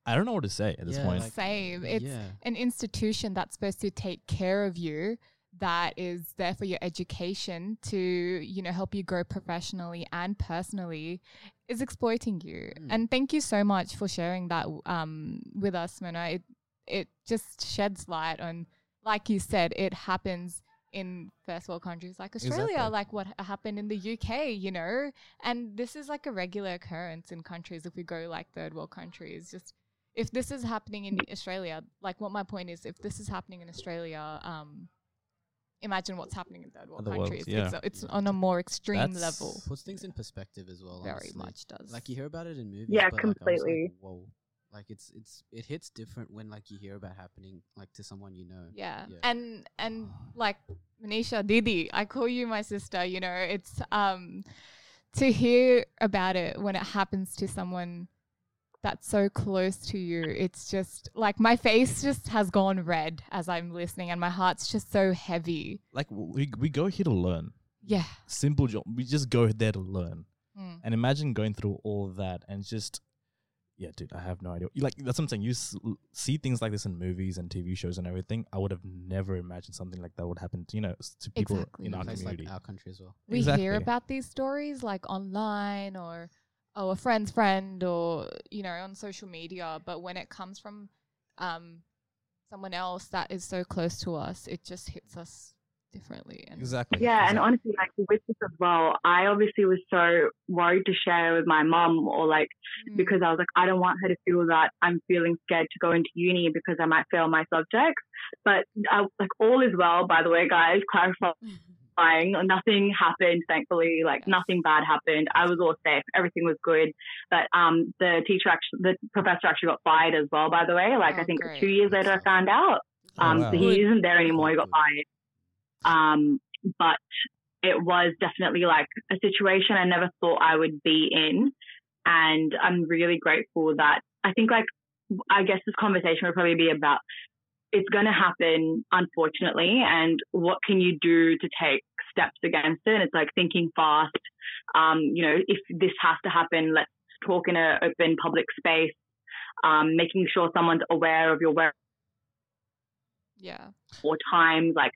S1: I don't know what to say at this
S4: Yeah,
S1: point.
S4: like-
S2: Same. It's
S4: yeah.
S2: an institution that's supposed to take care of you that is there for your education to you know help you grow professionally and personally is exploiting you.
S4: Mm.
S2: and thank you so much for sharing that um, with us mona. It, it just sheds light on like you said it happens in first world countries like australia
S1: Exactly.
S2: like what happened in the uk you know? And this is like a regular occurrence in countries if we go like third world countries. Just if this is happening in Australia, like what my point is, if this is happening in Australia, um, imagine what's happening in third world
S1: Other worlds,
S2: countries.
S1: yeah.
S2: It's, it's on a more extreme
S1: That's-
S2: level.
S4: Puts things in perspective as well.
S2: Very
S4: honestly.
S2: much does.
S4: Like you hear about it in movies.
S5: Yeah,
S4: but, like, I was like,
S5: completely.
S4: Whoa. Like it's it's it hits different when like you hear about happening like to someone you know.
S2: yeah.
S4: Yeah.
S2: and and like Manisha, Didi, I call you my sister. You know, it's um to hear about it when it happens to someone that's so close to you. It's just like my face just has gone red as I'm listening, and my heart's just so heavy.
S1: like we we go here to learn.
S2: Yeah.
S1: Simple job. We just go there to learn.
S2: Mm.
S1: And imagine going through all that and just, yeah, dude, I have no idea. Like that's what I'm saying. You s- see things like this in movies and TV shows and everything. I would have never imagined something like that would happen. To, you know, to people
S2: Exactly.
S1: in our
S4: Place
S1: community.
S4: like our country as well.
S2: we
S1: Exactly.
S2: hear about these stories like online or oh a friend's friend or you know on social media but when it comes from um someone else that is so close to us, it just hits us differently. And
S1: Exactly.
S5: Yeah, and honestly, like with this as well, I obviously was so worried to share with my mum or like
S2: Mm.
S5: because I was like, I don't want her to feel that I'm feeling scared to go into uni because I might fail my subjects. But uh, like all is well, by the way, guys. Nothing happened. Thankfully, like nothing bad happened. I was all safe. Everything was good. But um, the teacher actually, the professor actually got fired as well. By the way, like
S2: Oh,
S5: I think
S2: great.
S5: two years later, I found out.
S1: Oh,
S5: Um,
S1: wow.
S5: so he isn't there anymore. He got fired. Um, but it was definitely like a situation I never thought I would be in. And I'm really grateful that I think like, I guess this conversation would probably be about it's going to happen, unfortunately. And what can you do to take steps against it? And it's like thinking fast. Um, you know, if this has to happen, let's talk in an open public space. Um, making sure someone's aware of your work.
S2: yeah.
S5: Or times, like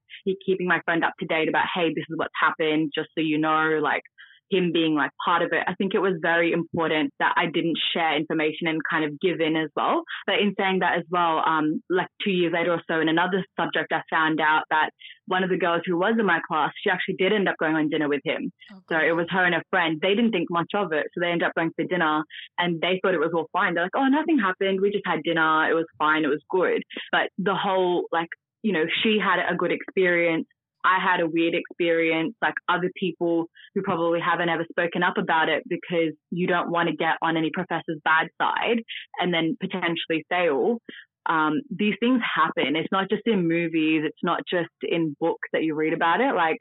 S5: keeping my friend up to date about, hey, this is what's happened, just so you know, like him being like part of it. I think it was very important that I didn't share information and kind of give in as well. But in saying that as well, um, like two years later or so in another subject, I found out that one of the girls who was in my class, she actually did end up going on dinner with him.
S2: Oh,
S5: So it was her and her friend. They didn't think much of it. So they ended up going for dinner and they thought it was all fine. They're like, oh, nothing happened. We just had dinner. It was fine. It was good. But the whole, like, you know, she had a good experience. I had a weird experience, like other people who probably haven't ever spoken up about it because you don't want to get on any professor's bad side and then potentially fail. Um, these things happen. It's not just in movies. It's not just in books that you read about it. Like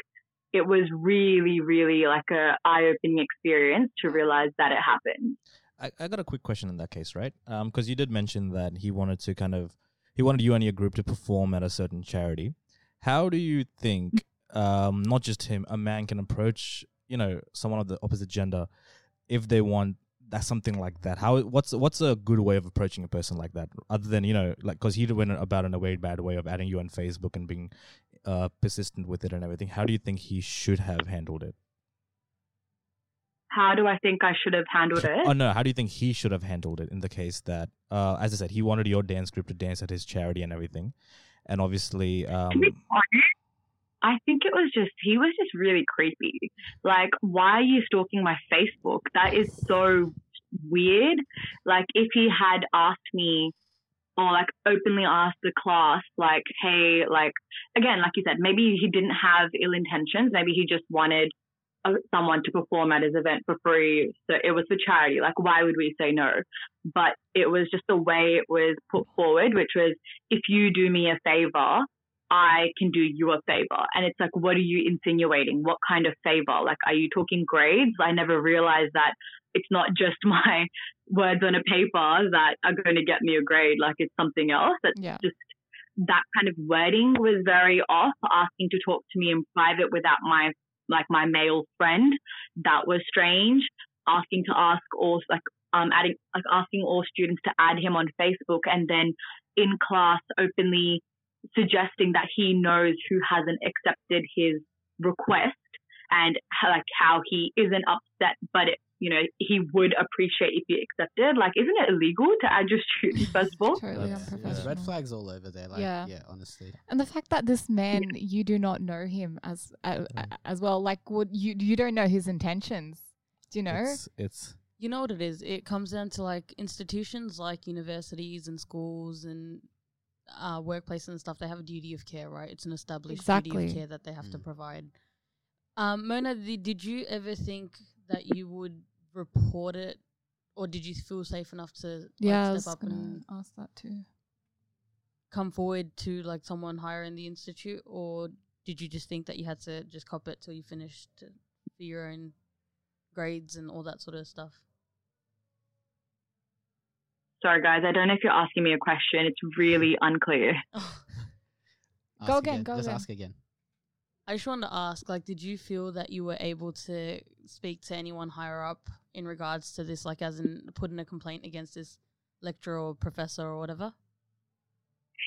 S5: it was really, really like a eye-opening experience to realize that it happened.
S1: I, I got a quick question in that case, right? Because you did mention that he wanted to kind of he wanted you and your group to perform at a certain charity. How do you think, um, not just him, a man can approach you know someone of the opposite gender if they want that something like that? How what's what's a good way of approaching a person like that other than you know like because he went about in a very bad way of adding you on Facebook and being uh, persistent with it and everything. How do you think he should have handled it?
S5: How do I think I should have handled it?
S1: Oh no, how do you think he should have handled it in the case that, uh, as I said, he wanted your dance group to dance at his charity and everything, and obviously, um,
S5: to be honest, I think it was just he was just really creepy. Like, why are you stalking my Facebook? That is so weird. Like, if he had asked me or like openly asked the class, like, hey, like, again, like you said, maybe he didn't have ill intentions. Maybe he just wanted someone to perform at his event for free. So it was for charity. Like, why would we say no? But it was just the way it was put forward, which was, if you do me a favor, I can do you a favor. And it's like, what are you insinuating? What kind of favor? Like, are you talking grades? I never realized that it's not just my words on a paper that are going to get me a grade. Like, it's something else. That's
S2: Yeah.
S5: just that kind of wording was very off. Asking to talk to me in private without my, like, my male friend. That was strange. Asking to ask all, like, um, adding, like, asking all students to add him on Facebook and then in class openly suggesting that he knows who hasn't accepted his request and like how he isn't upset, but it, you know he would appreciate if you accepted. Like, isn't it illegal to add your students first of all?
S2: Totally
S4: That's-
S2: unprofessional.
S4: There's red flags all over there. Like,
S2: Yeah.
S4: yeah, honestly.
S2: And the fact that this man, you do not know him as uh, as well, like would you you don't know his intentions. Do you know?
S1: it's, it's
S3: You know what it is? It comes down to like institutions like universities and schools and uh, workplaces and stuff. They have a duty of care, right? It's an established duty of care that they have to
S4: Mm.
S3: provide. Um, Mona, did, did you ever think that you would report it, or did you feel safe enough to like,
S2: yeah, I
S3: step
S2: was
S3: up and
S2: ask that too.
S3: come forward to like someone higher in the institute, or did you just think that you had to just cop it till you finished for your own grades and all that sort of stuff?
S5: Sorry, guys, I don't know if you're asking me a question. It's really unclear.
S2: Go
S4: Ask
S2: again, go
S4: Just
S2: again.
S4: ask again.
S3: I just wanted to ask, like, did you feel that you were able to speak to anyone higher up in regards to this, like, as in putting a complaint against this lecturer or professor or whatever?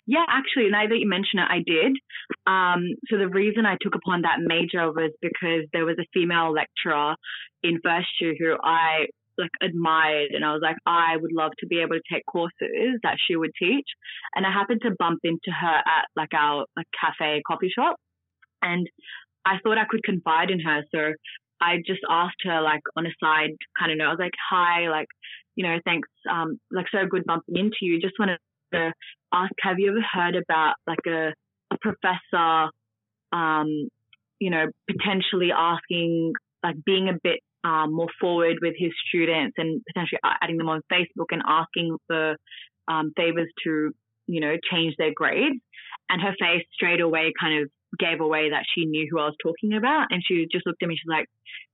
S5: Yeah, actually, now that you mention it, I did. Um, so the reason I took upon that major was because there was a female lecturer in first year who I like admired and I was like, I would love to be able to take courses that she would teach. And I happened to bump into her at like our like cafe coffee shop and I thought I could confide in her. So I just asked her like on a side kind of note, I was like, hi, like, you know, thanks, um, like so good bumping into you. Just wanted to ask, have you ever heard about like a, a professor, um, you know, potentially asking, like being a bit um, more forward with his students and potentially adding them on Facebook and asking for um, favors to, you know, change their grades. And her face straight away kind of gave away that she knew who I was talking about. And she just looked at me. She's like,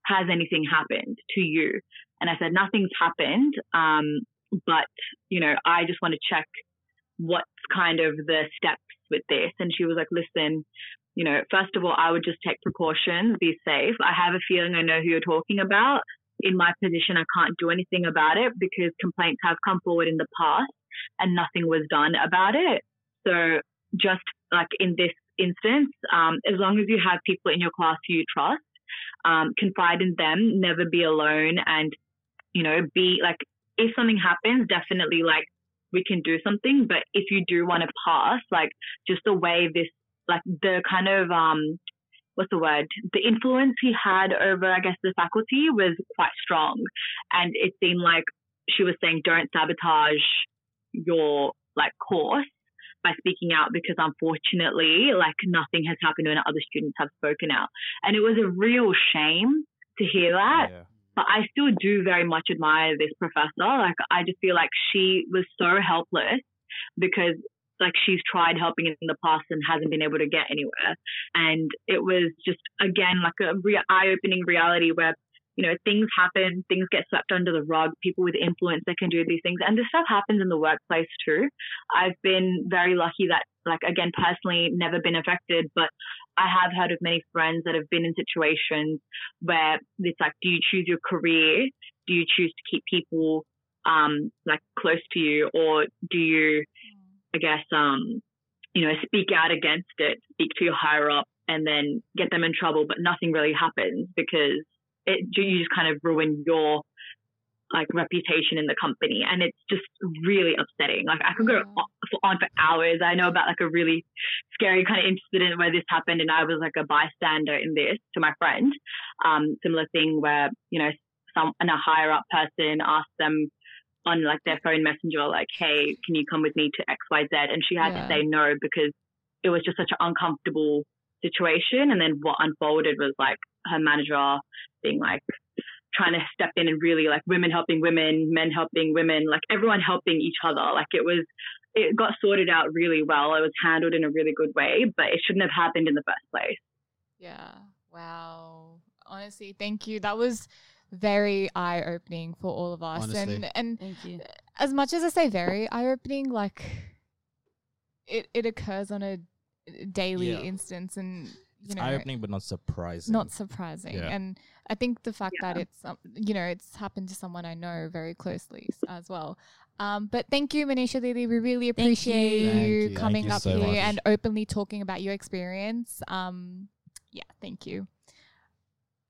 S5: "Has anything happened to you?" And I said, "Nothing's happened, um, but you know, I just want to check what's kind of the steps with this." And she was like, "Listen." You know, first of all, I would just take precautions, be safe. I have a feeling I know who you're talking about. In my position, I can't do anything about it because complaints have come forward in the past and nothing was done about it. So just like in this instance, um, as long as you have people in your class who you trust, um, confide in them, never be alone, and you know, be like if something happens, definitely like we can do something. But if you do want to pass, like just the way this, like the kind of um, what's the word? The influence he had over, I guess, the faculty was quite strong, and it seemed like she was saying, "Don't sabotage your like course." By speaking out because unfortunately, like nothing has happened when other students have spoken out. And it was a real shame to hear that. Yeah. But I still do very much admire this professor. Like, I just feel like she was so helpless because like she's tried helping in the past and hasn't been able to get anywhere. And it was just, again, like a re- eye opening reality where you know, things happen, things get swept under the rug, people with influence that can do these things. And this stuff happens in the workplace too. I've been very lucky that, like, again, personally, never been affected, but I have heard of many friends that have been in situations where it's like, do you choose your career? Do you choose to keep people, um, like close to you? Or do you, I guess, um, you know, speak out against it, speak to your higher up and then get them in trouble, but nothing really happens because it you just kind of ruin your like reputation in the company? And it's just really upsetting. Like i could go on for hours. I know about like a really scary kind of incident where this happened and i was like a bystander in this to my friend. Um similar thing where you know some and a higher up person asked them on like their phone messenger like hey can you come with me to xyz and she had yeah. to say no because it was just such an uncomfortable situation and then what unfolded was like her manager being like trying to step in and really like women helping women, men helping women, like everyone helping each other. Like it was, it got sorted out really well. It was handled in a really good way, but it shouldn't have happened in the first place.
S2: Yeah. Wow. Honestly, thank you. That was very eye opening for all of us. Honestly. And and
S3: thank you.
S2: as much as I say very eye opening, like it, it occurs on a daily yeah. instance and you
S1: it's eye opening, but not surprising.
S2: Not surprising, yeah. and I think the fact yeah. that it's um, you know it's happened to someone I know very closely as well. Um, but thank you, Manisha Lily. We really appreciate you. you, coming you up so here much. and openly talking about your experience. Um, yeah, thank you.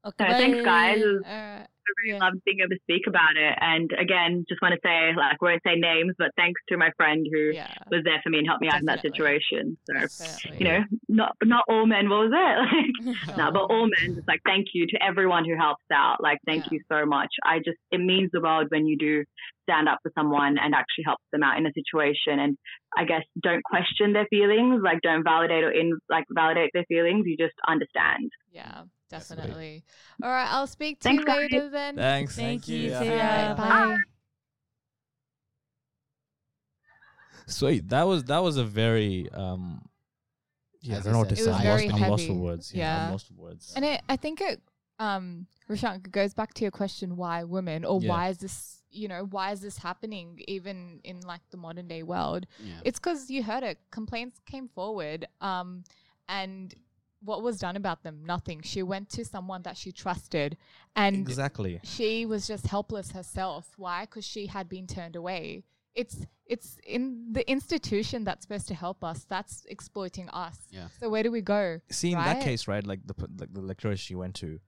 S5: Okay, thanks, guys. Uh, I really yeah. love being able to speak about it. And again, just want to say, like, won't say names, but thanks to my friend who yeah. was there for me and helped me Definitely. out in that situation. So, Definitely. you know, not not all men, what was it? Like, no, but all men. Just like thank you to everyone who helps out. Like, thank yeah. you so much. I just it means the world when you do stand up for someone and actually help them out in a situation. And I guess don't question their feelings. Like, don't validate or in like validate their feelings. You just understand.
S2: Yeah. Definitely. All right, I'll speak to Thanks, you later guys. Then.
S1: Thanks.
S3: Thank, Thank you.
S2: you. Yeah. Bye. Bye.
S1: Sweet. That was that was a very um yeah, I don't know what to say. I'm lost, for words. Yeah, yeah. I'm lost for words.
S2: And it, I think it um Rishank goes back to your question why women or yeah. why is this you know why is this happening even in like the modern day world yeah. it's because you heard it complaints came forward um and what was done about them? Nothing. She went to someone that she trusted, and
S1: exactly
S2: she was just helpless herself. Why? Because she had been turned away. It's it's in the institution that's supposed to help us that's exploiting us.
S4: Yeah.
S2: So where do we go?
S1: See, in right? that case, right? Like the like the lecturer she went to.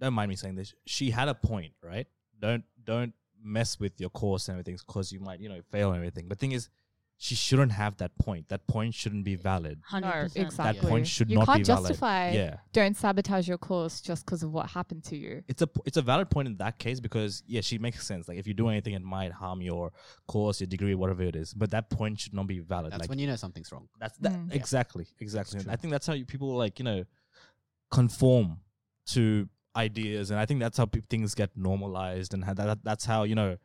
S1: Don't mind me saying this. She had a point, right? don't don't mess with your course and everything because you might you know fail and everything. But thing is, she shouldn't have that point. That point shouldn't be valid.
S3: Hundred percent.
S2: exactly.
S1: That point should
S2: you
S1: not
S2: can't justify.
S1: Yeah.
S2: Don't sabotage your course just because of what happened to you.
S1: it's a p- it's a valid point in that case because yeah, she makes sense. Like if you do anything, it might harm your course, your degree, whatever it is. But that point should not be valid.
S4: That's
S1: like
S4: when you know something's wrong.
S1: that's that
S2: Mm.
S1: exactly exactly. And I think that's how you, people like you know conform to ideas, and I think that's how pe- things get normalized, and how that, that's how you know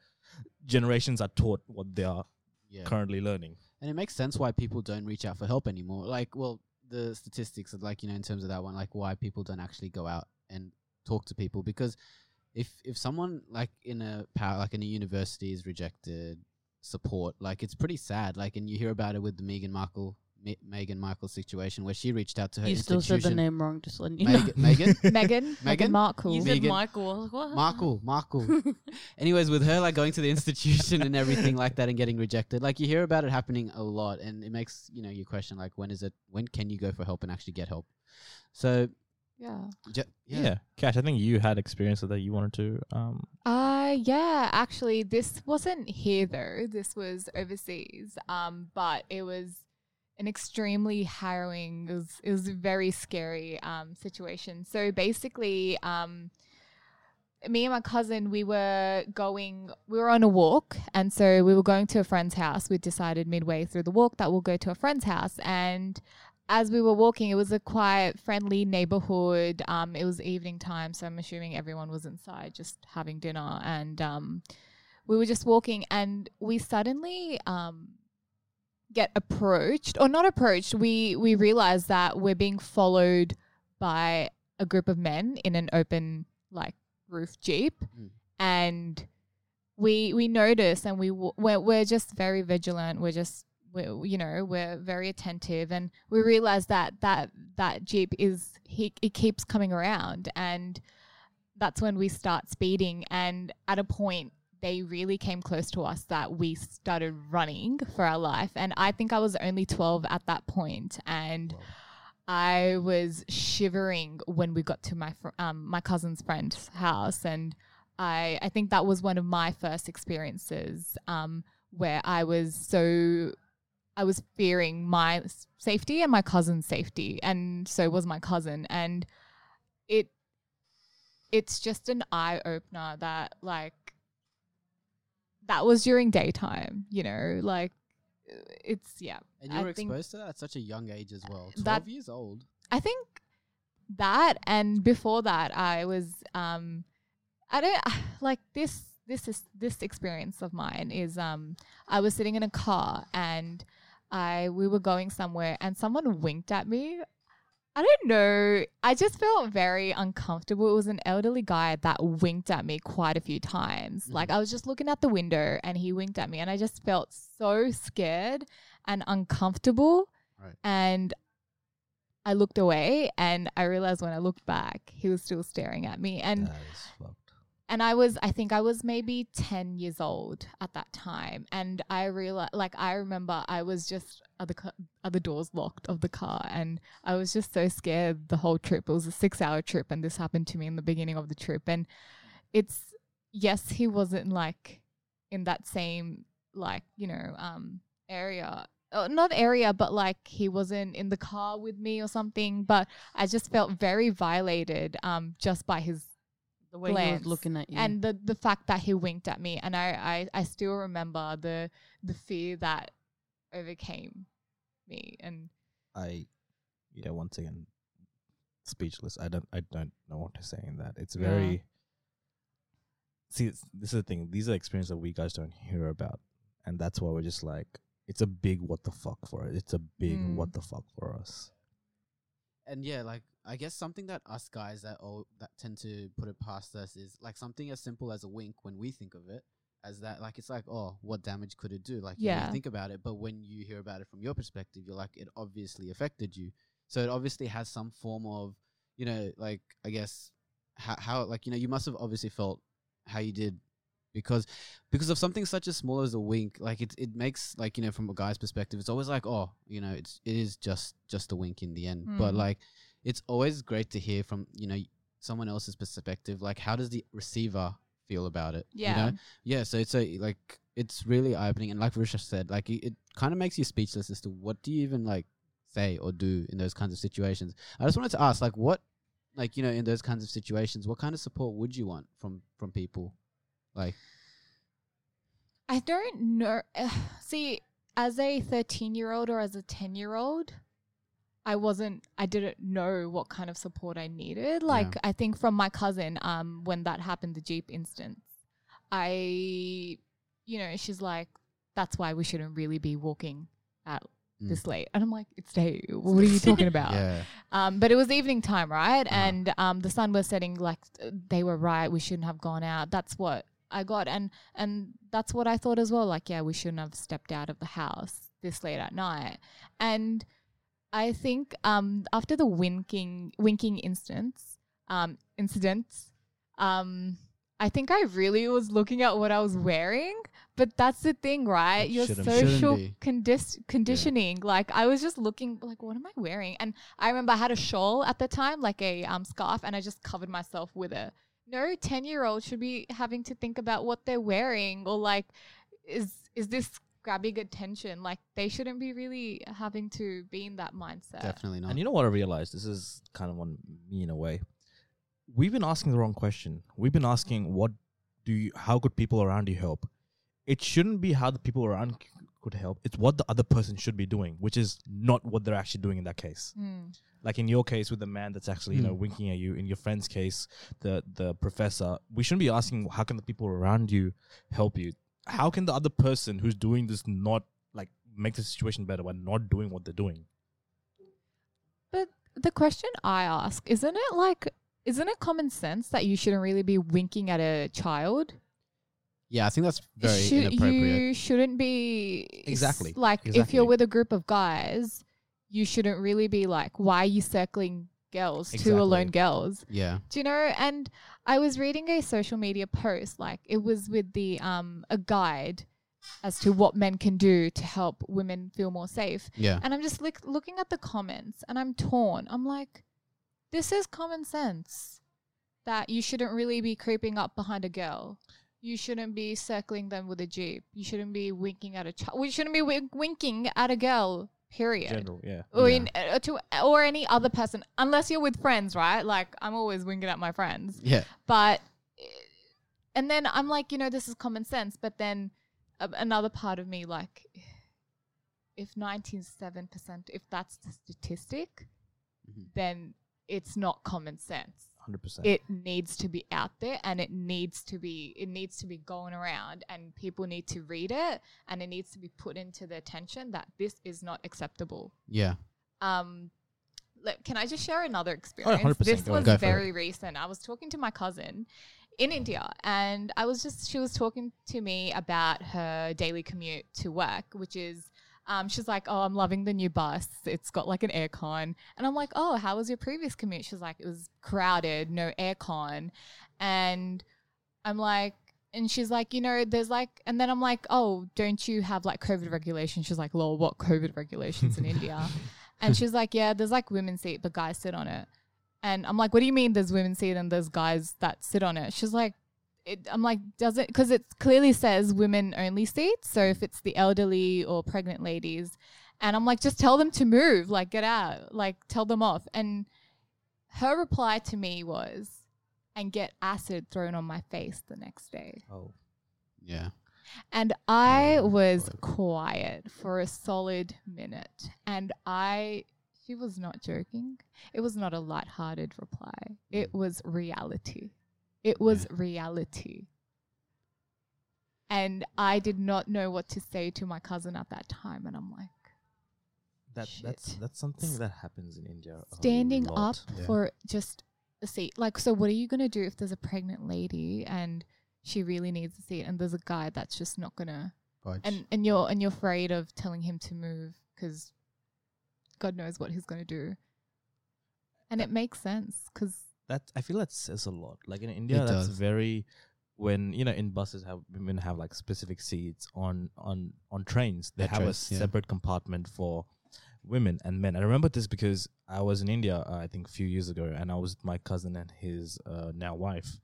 S1: generations are taught what they are
S4: Yeah.
S1: currently learning.
S4: And it makes sense why people don't reach out for help anymore. Like, well, the statistics, are like you know, in terms of that one, like why people don't actually go out and talk to people because if if someone like in a power like in a university is rejected support, like it's pretty sad. Like, and you hear about it with the Meghan Markle Me- Meghan Markle situation where she reached out to her
S3: You still said the
S4: institution.
S3: name wrong. Just letting you know.
S4: Megan, Megan,
S2: Megan,
S4: Meghan?
S2: Meghan Markle.
S3: You said
S4: Megan-
S3: Michael. I was like, what?
S4: Markle, Markle. Anyways, with her like going to the institution and everything like that and getting rejected, like you hear about it happening a lot, and it makes you know you question like when is it when can you go for help and actually get help? So
S2: yeah.
S4: ju-
S1: Yeah.
S4: yeah,
S1: Cash, I think you had experience with that you wanted to um
S2: Uh yeah, actually this wasn't here though. This was overseas. Um but it was an extremely harrowing it was it was a very scary um situation. So basically um me and my cousin we were going we were on a walk and so we were going to a friend's house. We decided midway through the walk that we'll go to a friend's house and as we were walking, it was a quiet, friendly neighborhood. Um, it was evening time, so I'm assuming everyone was inside just having dinner. And um, we were just walking, and we suddenly um, get approached, or not approached. We we realize that we're being followed by a group of men in an open like roof jeep,
S4: Mm.
S2: and we we notice, and we w- we're, we're just very vigilant. We're just we're, you know we're very attentive and we realize that that that jeep is he it keeps coming around and that's when we start speeding and at a point they really came close to us that we started running for our life. And i think i was only 12 at that point and i was shivering when we got to my fr- um, my cousin's friend's house. And i i think that was one of my first experiences um, where i was so I was fearing my safety and my cousin's safety, and so was my cousin. And it, it's just an eye opener that like, that was during daytime, you know, like, it's yeah.
S4: and you
S2: I
S4: were exposed to that at such a young age as well. Twelve years old.
S2: I think that and before that I was um I don't like this this is this experience of mine is um I was sitting in a car and I we were going somewhere and someone winked at me. I don't know. I just felt very uncomfortable. It was an elderly guy that winked at me quite a few times.
S4: Mhm.
S2: Like I was just looking out the window and he winked at me and I just felt so scared and uncomfortable.
S4: Right.
S2: And I looked away and I realized when I looked back, he was still staring at me. And
S1: that is fucked.
S2: And I was, I think I was maybe 10 years old at that time. And I realized, like, I remember I was just, other, ca- other doors locked of the car. And I was just so scared the whole trip. It was a six hour trip. And this happened to me in the beginning of the trip. And it's, yes, he wasn't like in that same, like, you know, um, area. Uh, not area, but like he wasn't in the car with me or something. But I just felt very violated um, just by his
S3: the way he was looking at you.
S2: and the the fact that he winked at me and I, I I still remember the the fear that overcame me and
S1: I, yeah, once again, speechless. I don't, I don't know what to say in that. It's
S2: Yeah.
S1: very. See, it's, this is the thing. These are experiences that we guys don't hear about, and that's why we're just like, it's a big what the fuck for it. It's a big
S2: Mm.
S1: what the fuck for us.
S4: And yeah, like I guess something that us guys that all that tend to put it past us is like something as simple as a wink when we think of it as that like it's like oh what damage could it do like you, you
S2: Yeah.
S4: think about it but when you hear about it from your perspective you're like it obviously affected you so it obviously has some form of you know like I guess how, how like you know you must have obviously felt how you did because because of something such as small as a wink like it it makes like you know from a guy's perspective it's always like oh you know it's it is just just a wink in the end but
S2: Mm.
S4: like it's always great to hear from you know someone else's perspective like how does the receiver feel about it.
S2: Yeah.
S4: You know? Yeah. So it's a like it's really eye opening, and like Risha said, like it, it kind of makes you speechless as to what do you even like say or do in those kinds of situations. I just wanted to ask, like, what, like you know, in those kinds of situations, what kind of support would you want from from people? Like,
S2: I don't know. See, as a 13 year old or as a 10 year old, I wasn't, I didn't know what kind of support I needed. Like, I think from my cousin, um, when that happened, the Jeep instance, I, you know, she's like, that's why we shouldn't really be walking at
S4: Mm.
S2: this late. And I'm like, it's day. What are you talking about?
S4: yeah,
S2: Um, but it was evening time, right?
S4: Uh-huh.
S2: And um, the sun was setting. Like they were right. We shouldn't have gone out. That's what I got, and and that's what I thought as well. Like, yeah, we shouldn't have stepped out of the house this late at night. And I think um, after the winking winking instance um, incidents, um, I think I really was looking at what I was wearing. But that's the thing, right?
S1: It
S2: Your social
S4: be.
S2: condis- conditioning. Like I was just looking, like, what am I wearing? And I remember I had a shawl at the time, like a um, scarf, and I just covered myself with it. No ten year old should be having to think about what they're wearing or like, is is this grabbing attention? Like they shouldn't be really having to be in that mindset.
S4: definitely not.
S1: And you know what I realized? This is kind of on me in a way. We've been asking the wrong question. We've been asking what do you how could people around you help? It shouldn't be how the people around c- could help. It's what the other person should be doing, which is not what they're actually doing in that case.
S2: Mm.
S1: Like in your case with the man that's actually, you know,
S4: Mm.
S1: winking at you. In your friend's case, the the professor. We shouldn't be asking how can the people around you help you. How can the other person who's doing this not like make the situation better by not doing what they're doing?
S2: But the question I ask, isn't it like, isn't it common sense that you shouldn't really be winking at a child?
S4: Yeah, I think that's very
S2: Should-
S4: inappropriate.
S2: You shouldn't be s-
S1: Exactly,
S2: like if
S1: exactly.
S2: you're with a group of guys, you shouldn't really be like, why are you circling girls, two alone girls?
S4: yeah,
S2: Do you know? And I was reading a social media post, like it was with the um a guide as to what men can do to help women feel more safe.
S4: yeah,
S2: And I'm just like looking at the comments and I'm torn. I'm like, this is common sense that you shouldn't really be creeping up behind a girl. You shouldn't be circling them with a jeep. You shouldn't be winking at a child. We shouldn't be wink- winking at a girl. Period.
S1: General, yeah.
S2: Or
S4: Yeah.
S2: in uh, to or any other person, unless you're with friends, right? Like I'm always winking at my friends.
S4: yeah,
S2: But eh, and then I'm like, you know, this is common sense. But then a- another part of me, like, if 97%, if that's the statistic,
S4: Mhm.
S2: then it's not common sense.
S1: Hundred percent.
S2: It needs to be out there and it needs to be it needs to be going around and people need to read it and it needs to be put into their attention that this is not acceptable.
S4: yeah.
S2: Um, can I just share another experience?
S1: 100%,
S2: This
S1: go
S2: was.
S4: Go for it.
S2: very recent. I was talking to my cousin in India, and I was just she was talking to me about her daily commute to work, which is. Um, she's like, oh, I'm loving the new bus. It's got like an aircon. And I'm like, oh, how was your previous commute? She's like, it was crowded, no aircon. And I'm like, and she's like, you know, there's like, and then I'm like, oh, don't you have like COVID regulations? She's like, lol, what COVID regulations in India? And she's like, yeah, there's like women's seat, but guys sit on it. And I'm like, what do you mean there's women's seat and there's guys that sit on it? She's like, it, I'm like, does it? Because it clearly says women only seats. So if it's the elderly or pregnant ladies, and I'm like, just tell them to move, like get out, like tell them off. And her reply to me was, and get acid thrown on my face the next day.
S1: oh,
S4: Yeah.
S2: And I
S4: Oh,
S2: was
S4: boy.
S2: quiet for a solid minute. And I, she was not joking. It was not a light-hearted reply. It was reality. It was reality. And I did not know what to say to my cousin at that time. And I'm like,
S1: that that's
S2: Shit.
S1: that's something that happens in India.
S2: standing up.
S4: Yeah.
S2: for just a seat. Like, so what are you going to do if there's a pregnant lady and she really needs a seat and there's a guy that's just not going to
S4: Budge.
S2: and and you're and you're afraid of telling him to move because God knows what he's going to do. And uh, it makes sense because
S1: That I feel that says a lot. Like in India,
S4: It
S1: that's
S4: does.
S1: very when you know in buses have women have like specific seats on on on trains. They have a
S4: yeah.
S1: separate compartment for women and men. I remember this because I was in India, uh, I think, a few years ago, and I was with my cousin and his uh, now wife.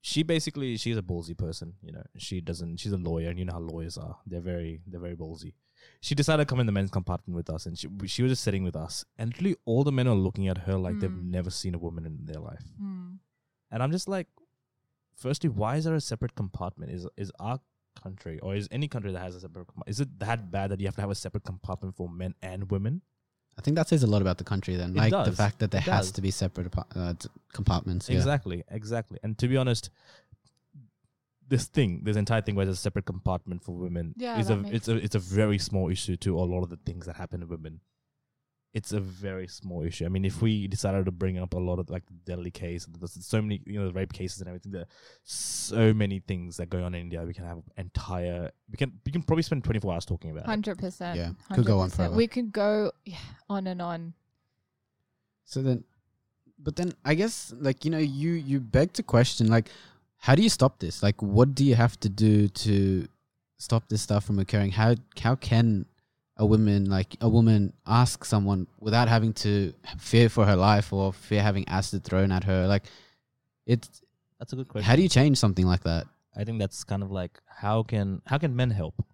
S1: she basically she's a ballsy person. You know, she doesn't. She's a lawyer, and you know how lawyers are. They're very they're very ballsy. She decided to come in the men's compartment with us, and she she was just sitting with us, and literally all the men are looking at her like they've
S2: Mm.
S1: never seen a woman in their life.
S2: Mm.
S1: And I'm just like, firstly, why is there a separate compartment? Is is our country or is any country that has a separate compa- is it that bad that you have to have a separate compartment for men and women?
S4: I think that says a lot about the country then.
S1: It
S4: like the fact that there
S1: It
S4: has
S1: does.
S4: to be separate uh, t- compartments. Yeah.
S1: Exactly, exactly. And to be honest, this thing, this entire thing where there's a separate compartment for women
S2: Yeah,
S1: is a
S2: makes
S1: it's a it's a very small issue to a lot of the things that happen to women. It's a very small issue. I mean, if we decided to bring up a lot of like the deadly case, there's so many, you know, the rape cases and everything. There are so many things that go on in India. We can have entire. We can we can probably spend 24 hours talking about.
S2: Hundred percent.
S4: Yeah, could go on forever.
S2: We could go yeah, on and on.
S4: So then, but then I guess like you know you you beg to question like, how do you stop this? Like, what do you have to do to stop this stuff from occurring? How how can a woman like a woman ask someone without having to fear for her life or fear having acid thrown at her? Like, it's
S1: That's a good question.
S4: how do you change something like that?
S1: I think that's kind of like how can how can men help?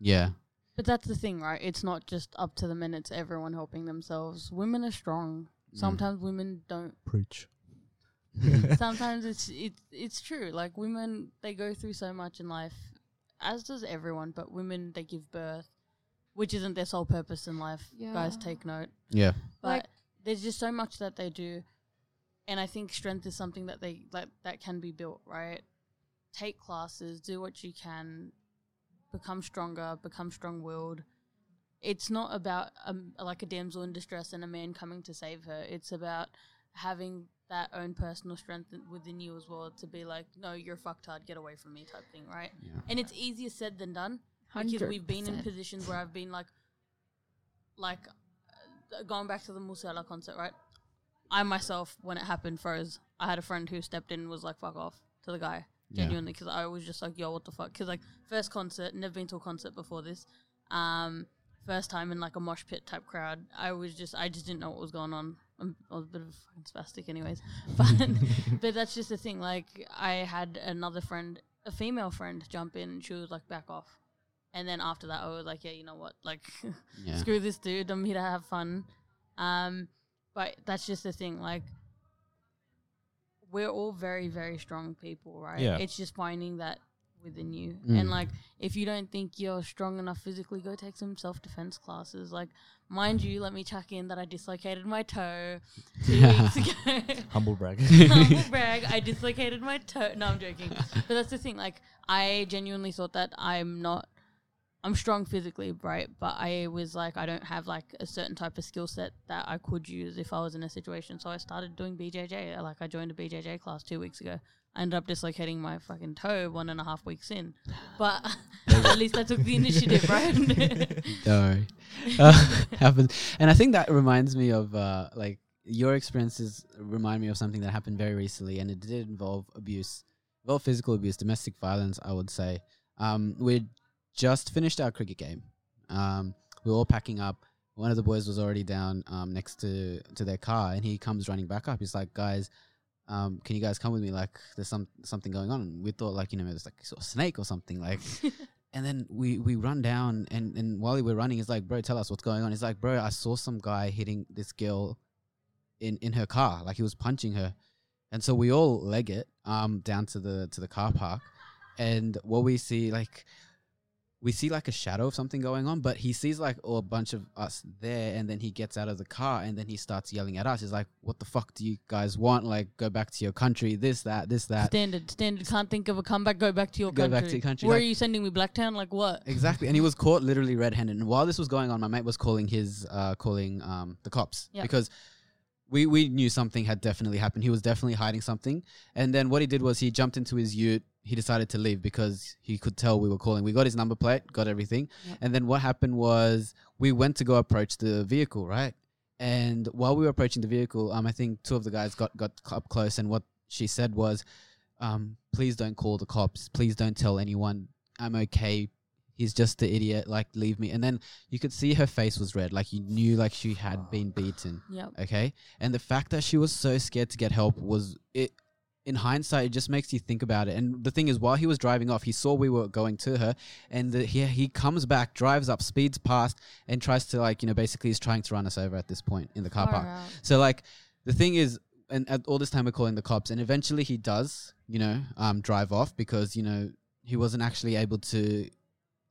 S4: Yeah,
S3: But that's the thing, right? It's not just up to the men, it's everyone helping themselves. Women are strong. Mm. Sometimes women don't.
S1: Preach.
S3: Sometimes it's it's it's true. Like women they go through so much in life, as does everyone, but women they give birth, which isn't their sole purpose in life. Guys take note.
S4: yeah,
S3: But
S2: Like-
S3: there's just so much that they do. And I think strength is something that they like that can be built, right? Take classes, do what you can, become stronger, become strong willed. It's not about um, like a damsel in distress and a man coming to save her. It's about having that own personal strength within you as well to be like, no, you're fucked hard, get away from me type thing, right?
S4: yeah.
S3: And it's easier said than done because we've been in positions where I've been like, like uh, going back to the Moose Wala concert, right? I myself, when it happened, froze. I had a friend who stepped in and was like, "Fuck off" to the guy, genuinely, because I was just like, "Yo, what the fuck?" Because like first concert, never been to a concert before this, um, first time in like a mosh pit type crowd. I was just, I just didn't know what was going on. I'm, was a bit of a fucking spastic, anyways. But but that's just the thing. Like I had another friend, a female friend, jump in, and she was like, "Back off." And then after that, I was like, "Yeah, you know what? Like,
S4: Yeah.
S3: screw this dude. I'm here to have fun." Um, but that's just the thing. Like, we're all very, very strong people, right?
S1: Yeah.
S3: It's just finding that within you.
S4: Mm.
S3: And like, if you don't think you're strong enough physically, go take some self defense classes. Like, mind you, let me chuck in that I dislocated my toe two weeks ago.
S1: Humble brag.
S3: Humble brag. I dislocated my toe. No, I'm joking. But that's the thing. Like, I genuinely thought that I'm not. I'm strong physically, right? But I was like, I don't have like a certain type of skill set that I could use if I was in a situation. So I started doing BJJ. Like, I joined a BJJ class two weeks ago. I ended up dislocating my fucking toe one and a half weeks in. But at least I took the initiative, right?
S4: Don't. Uh, happens. And I think that reminds me of uh, like your experiences remind me of something that happened very recently, and it did involve abuse, well, physical abuse, domestic violence. I would say. Um, we just finished our cricket game. Um, we were all packing up. One of the boys was already down um, next to to their car, and he comes running back up. He's like, "Guys, um, can you guys come with me? Like, there's some something going on." And we thought, like, you know, there's like sort of snake or something. Like, and then we we run down, and and while we were running, he's like, "Bro, tell us what's going on." He's like, "Bro, I saw some guy hitting this girl in in her car, like he was punching her." And so we all leg it um down to the to the car park, and what we see like we see like a shadow of something going on, but he sees like oh, a bunch of us there, and then he gets out of the car, and then he starts yelling at us. He's like, "What the fuck do you guys want? Like, go back to your country. This, that, this, that."
S3: standard, standard. Can't think of a comeback. Go back to your
S4: Go
S3: country.
S4: back to your country,
S3: Where
S4: like-
S3: are you sending me, Blacktown? Like what?
S4: Exactly, and he was caught literally red-handed. And while this was going on, my mate was calling his, uh, calling um, the cops
S3: Yep.
S4: because we we knew something had definitely happened. He was definitely hiding something. And then what he did was he jumped into his Ute. He decided to leave because he could tell we were calling. We got his number plate, got everything,
S3: Yep.
S4: and then what happened was we went to go approach the vehicle, right? And while we were approaching the vehicle, um, I think two of the guys got got up close, and what she said was, um, "Please don't call the cops. Please don't tell anyone. I'm okay. He's just the idiot. Like, leave me." And then you could see her face was red, like you knew like she had been beaten.
S3: Yep.
S4: Okay, and the fact that she was so scared to get help was it. in hindsight, it just makes you think about it. And the thing is, while he was driving off, he saw we were going to her, and the, he he comes back, drives up, speeds past, and tries to like you know basically is trying to run us over at this point in the car
S3: Far
S4: park.
S3: out.
S4: So like the thing is, and at all this time we're calling the cops, and eventually he does, you know, um, drive off because you know he wasn't actually able to,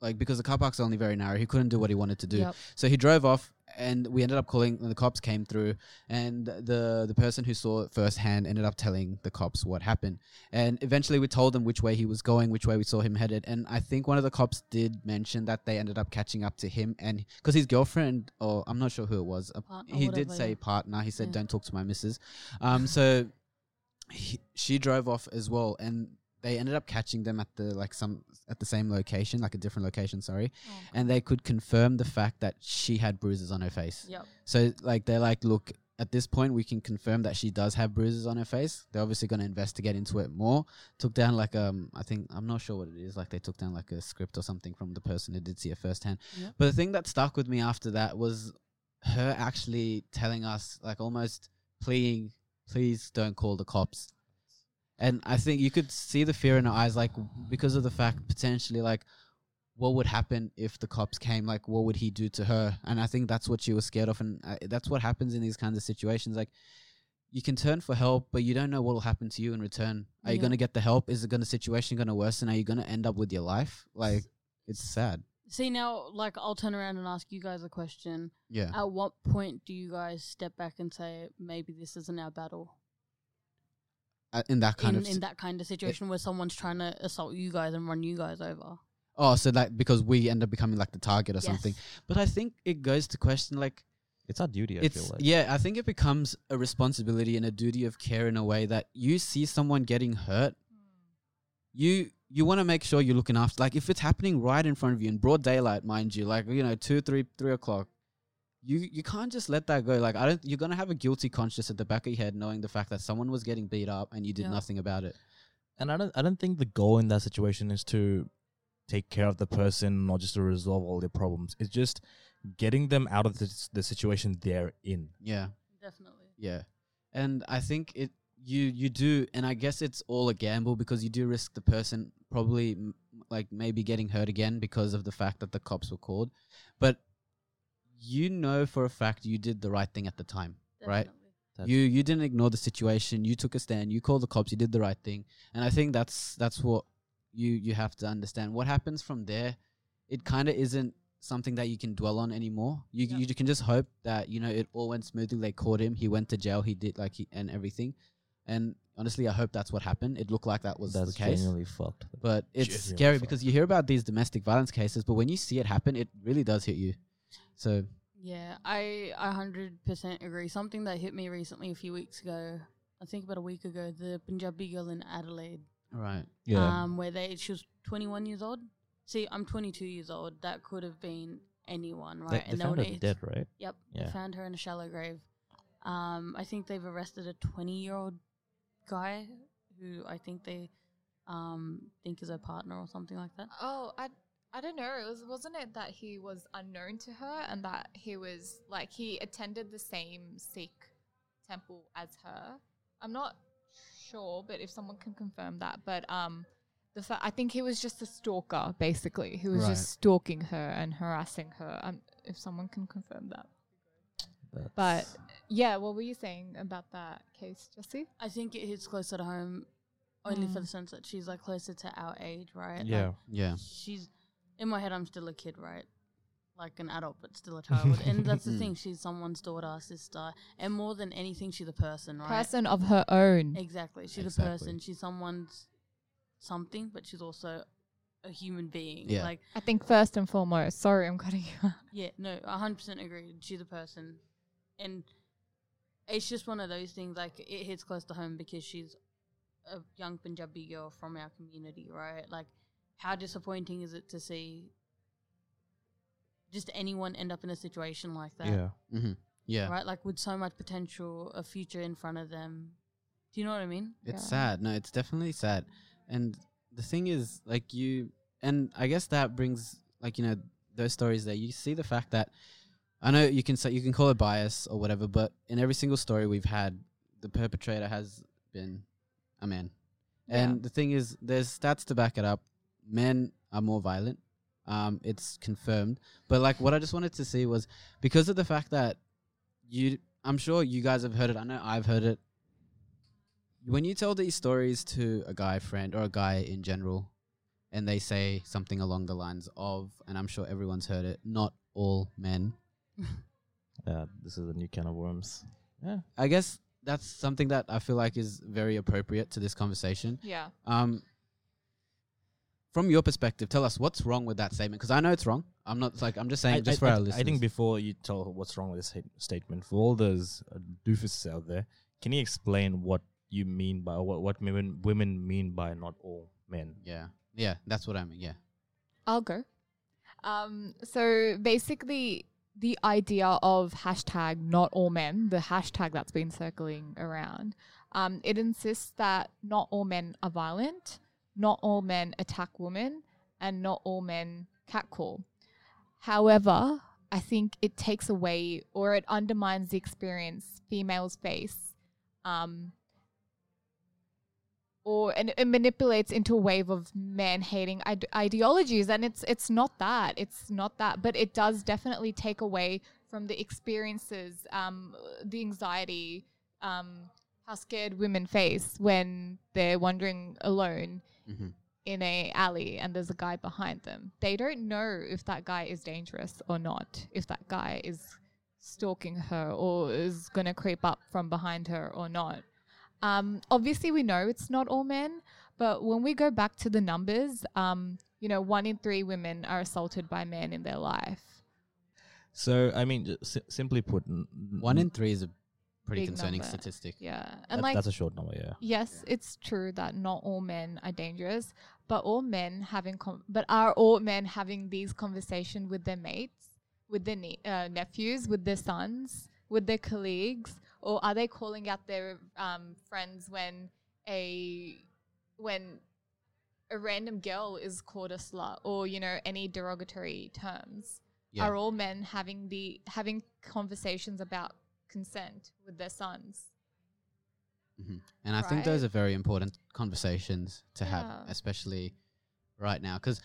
S4: like because the car park's only very narrow, he couldn't do what he wanted to do.
S3: Yep.
S4: So he drove off, and we ended up calling. And the cops came through, and the the person who saw it firsthand ended up telling the cops what happened. And eventually, we told them which way he was going, which way we saw him headed. And I think one of the cops did mention that they ended up catching up to him, and because his girlfriend, or I'm not sure who it was, he did say
S3: yeah.
S4: partner. He said,
S3: Yeah.
S4: "Don't talk to my missus." Um, so he, she drove off as well, and they ended up catching them at the like some at the same location, like a different location. Sorry,
S3: Oh,
S4: and they could confirm the fact that she had bruises on her face.
S3: Yep.
S4: So like they're like, look, at this point we can confirm that she does have bruises on her face. They're obviously going to investigate into it more. Took down like um, I think I'm not sure what it is. Like they took down like a script or something from the person who did see it firsthand.
S3: Yep.
S4: But the thing that stuck with me after that was her actually telling us like almost pleading, please don't call the cops. And I think you could see the fear in her eyes, like because of the fact potentially like what would happen if the cops came? Like what would he do to her? And i think that's what she was scared of. And uh, that's what happens in these kinds of situations. Like you can turn for help but you don't know what will happen to you in return. Are you going to get the help? Is it going to situation going to worsen? Are you going to end up with your life? Like it's sad.
S3: See now, like I'll turn around and ask you guys a question.
S4: yeah.
S3: At what point do you guys step back and say maybe this isn't our battle?
S4: Uh, in that kind
S3: in,
S4: of
S3: in that kind of situation where someone's trying to assault you guys and run you guys over.
S4: oh so like because we end up becoming like the target or something but i think it goes to question like
S1: It's our duty. I
S4: it's
S1: feel like.
S4: yeah i think it becomes a responsibility and a duty of care in a way that you see someone getting hurt you you want to make sure you're looking after like if it's happening right in front of you in broad daylight mind you like you know two three three o'clock you you can't just let that go like i don't you're gonna have a guilty conscience at the back of your head knowing the fact that someone was getting beat up and you did
S3: Yeah.
S4: nothing about it
S1: And I don't I don't think the goal in that situation is to take care of the person or just to resolve all their problems. It's just getting them out of the, the situation they're in.
S4: yeah
S3: Definitely.
S4: Yeah, and I think it you you do, and I guess it's all a gamble because you do risk the person probably m- like maybe getting hurt again because of the fact that the cops were called, but you know for a fact you did the right thing at the time. Right.
S1: That's-
S4: you you didn't ignore the situation. You took a stand. You called the cops. You did the right thing, and I think that's that's what you you have to understand. What happens from there, it kind of isn't something that you can dwell on anymore. You
S3: Yep.
S4: you can just hope that you know it all went smoothly. They caught him. He went to jail. He did like he and everything, and honestly, I hope that's what happened. It looked like that was
S1: That's
S4: the case.
S1: genuinely fucked.
S4: But it's
S1: genuinely
S4: scary
S1: fucked.
S4: because you hear about these domestic violence cases, but when you see it happen, it really does hit you. So
S3: Yeah, I I hundred percent agree. Something that hit me recently a few weeks ago, I think about a week ago, the Punjabi girl in Adelaide,
S4: right,
S1: yeah.
S3: um, where they she was twenty one years old. See, I'm twenty two years old. That could have been anyone,
S1: they,
S3: right?
S1: they found
S3: were
S1: her dead, right?
S3: Yep,
S1: Yeah.
S3: they found her in a shallow grave. Um, I think they've arrested a twenty year old guy who I think they um think is her partner or something like that.
S2: Oh, I I don't know. It was wasn't it that he was unknown to her and that he was like he attended the same Sikh temple as her. I'm not sure, but if someone can confirm that, but um, the fa- I think he was just a stalker. Basically, he was
S4: Right.
S2: just stalking her and harassing her. Um, if someone can confirm that, but
S1: That's-
S2: yeah, what were you saying about that case, Jesse?
S3: I think it hits closer to home, only for
S2: Mm.
S3: the sense that she's like closer to our age, right? Like,
S1: yeah.
S4: yeah,
S3: she's in my head i'm still a kid right like an adult but still a child and that's the
S4: Mm.
S3: thing she's someone's daughter sister and more than anything she's a person right
S2: Person of her own.
S3: exactly she's
S4: Exactly.
S3: a person she's someone's something but she's also a human being
S4: Yeah.
S3: like
S2: I think first and foremost. Sorry, I'm cutting you. out.
S3: yeah no 100% agree she's a person and it's just one of those things like it hits close to home because she's a young punjabi girl from our community right like how disappointing is it to see just anyone end up in a situation like that
S1: Yeah.
S4: hmm yeah.
S3: right like with so much potential a future in front of them do you know what i mean
S4: It's
S2: Yeah.
S4: sad. No, it's definitely sad. And the thing is, like you, and I guess that brings, like you know, those stories there. You see the fact that I know you can say you can call it bias or whatever, but in every single story we've had, the perpetrator has been a man.
S2: Yeah.
S4: And the thing is, there's stats to back it up. Men are more violent. Um, it's confirmed. But like, what I just wanted to see was because of the fact that you, I'm sure you guys have heard it. I know I've heard it. When you tell these stories to a guy friend or a guy in general, and they say something along the lines of, and I'm sure everyone's heard it, not all men.
S1: Yeah, this is a new can of worms. Yeah.
S4: I guess that's something that I feel like is very appropriate to this conversation.
S2: Yeah.
S4: Um, from your perspective, tell us what's wrong with that statement because I know it's wrong. I'm not like I'm just saying
S1: I,
S4: just
S1: I-
S4: for
S1: I,
S4: our
S1: I think before you tell what's wrong with this statement, for all those uh, doofuses out there, can you explain what you mean by what what women women mean by not all men?
S4: yeah, yeah, that's what I mean. Yeah,
S2: I'll go. Um, so basically, the idea of hashtag not all men, the hashtag that's been circling around, um, it insists that not all men are violent, not all men attack women, and not all men catcall. However, I think it takes away or it undermines the experience females face. Um, or and it manipulates into a wave of man hating ide- ideologies and it's it's not that it's not that but it does definitely take away from the experiences um the anxiety um how scared women face when they're wandering alone
S4: mm-hmm.
S2: in a alley and there's a guy behind them they don't know if that guy is dangerous or not if that guy is stalking her or is going to creep up from behind her or not um, obviously, we know it's not all men, but when we go back to the numbers, um, you know, one in three women are assaulted by men in their life.
S1: So I mean, j- si- simply put, n- n-
S4: one in three is a pretty
S2: Big
S4: concerning
S2: number.
S4: statistic.
S2: Yeah,
S1: that-
S2: and like
S1: that's a short number. Yeah.
S2: yes, it's true that not all men are dangerous, but all men having com- but are all men having these conversations with their mates, with their ne- uh, nephews, with their sons, with their colleagues, or are they calling out their um, friends when a when a random girl is called a slut or you know any derogatory terms?
S4: Yeah.
S2: Are all men having the having conversations about consent with their sons?
S4: hmm And I think those are very important conversations to have, especially right now. Because,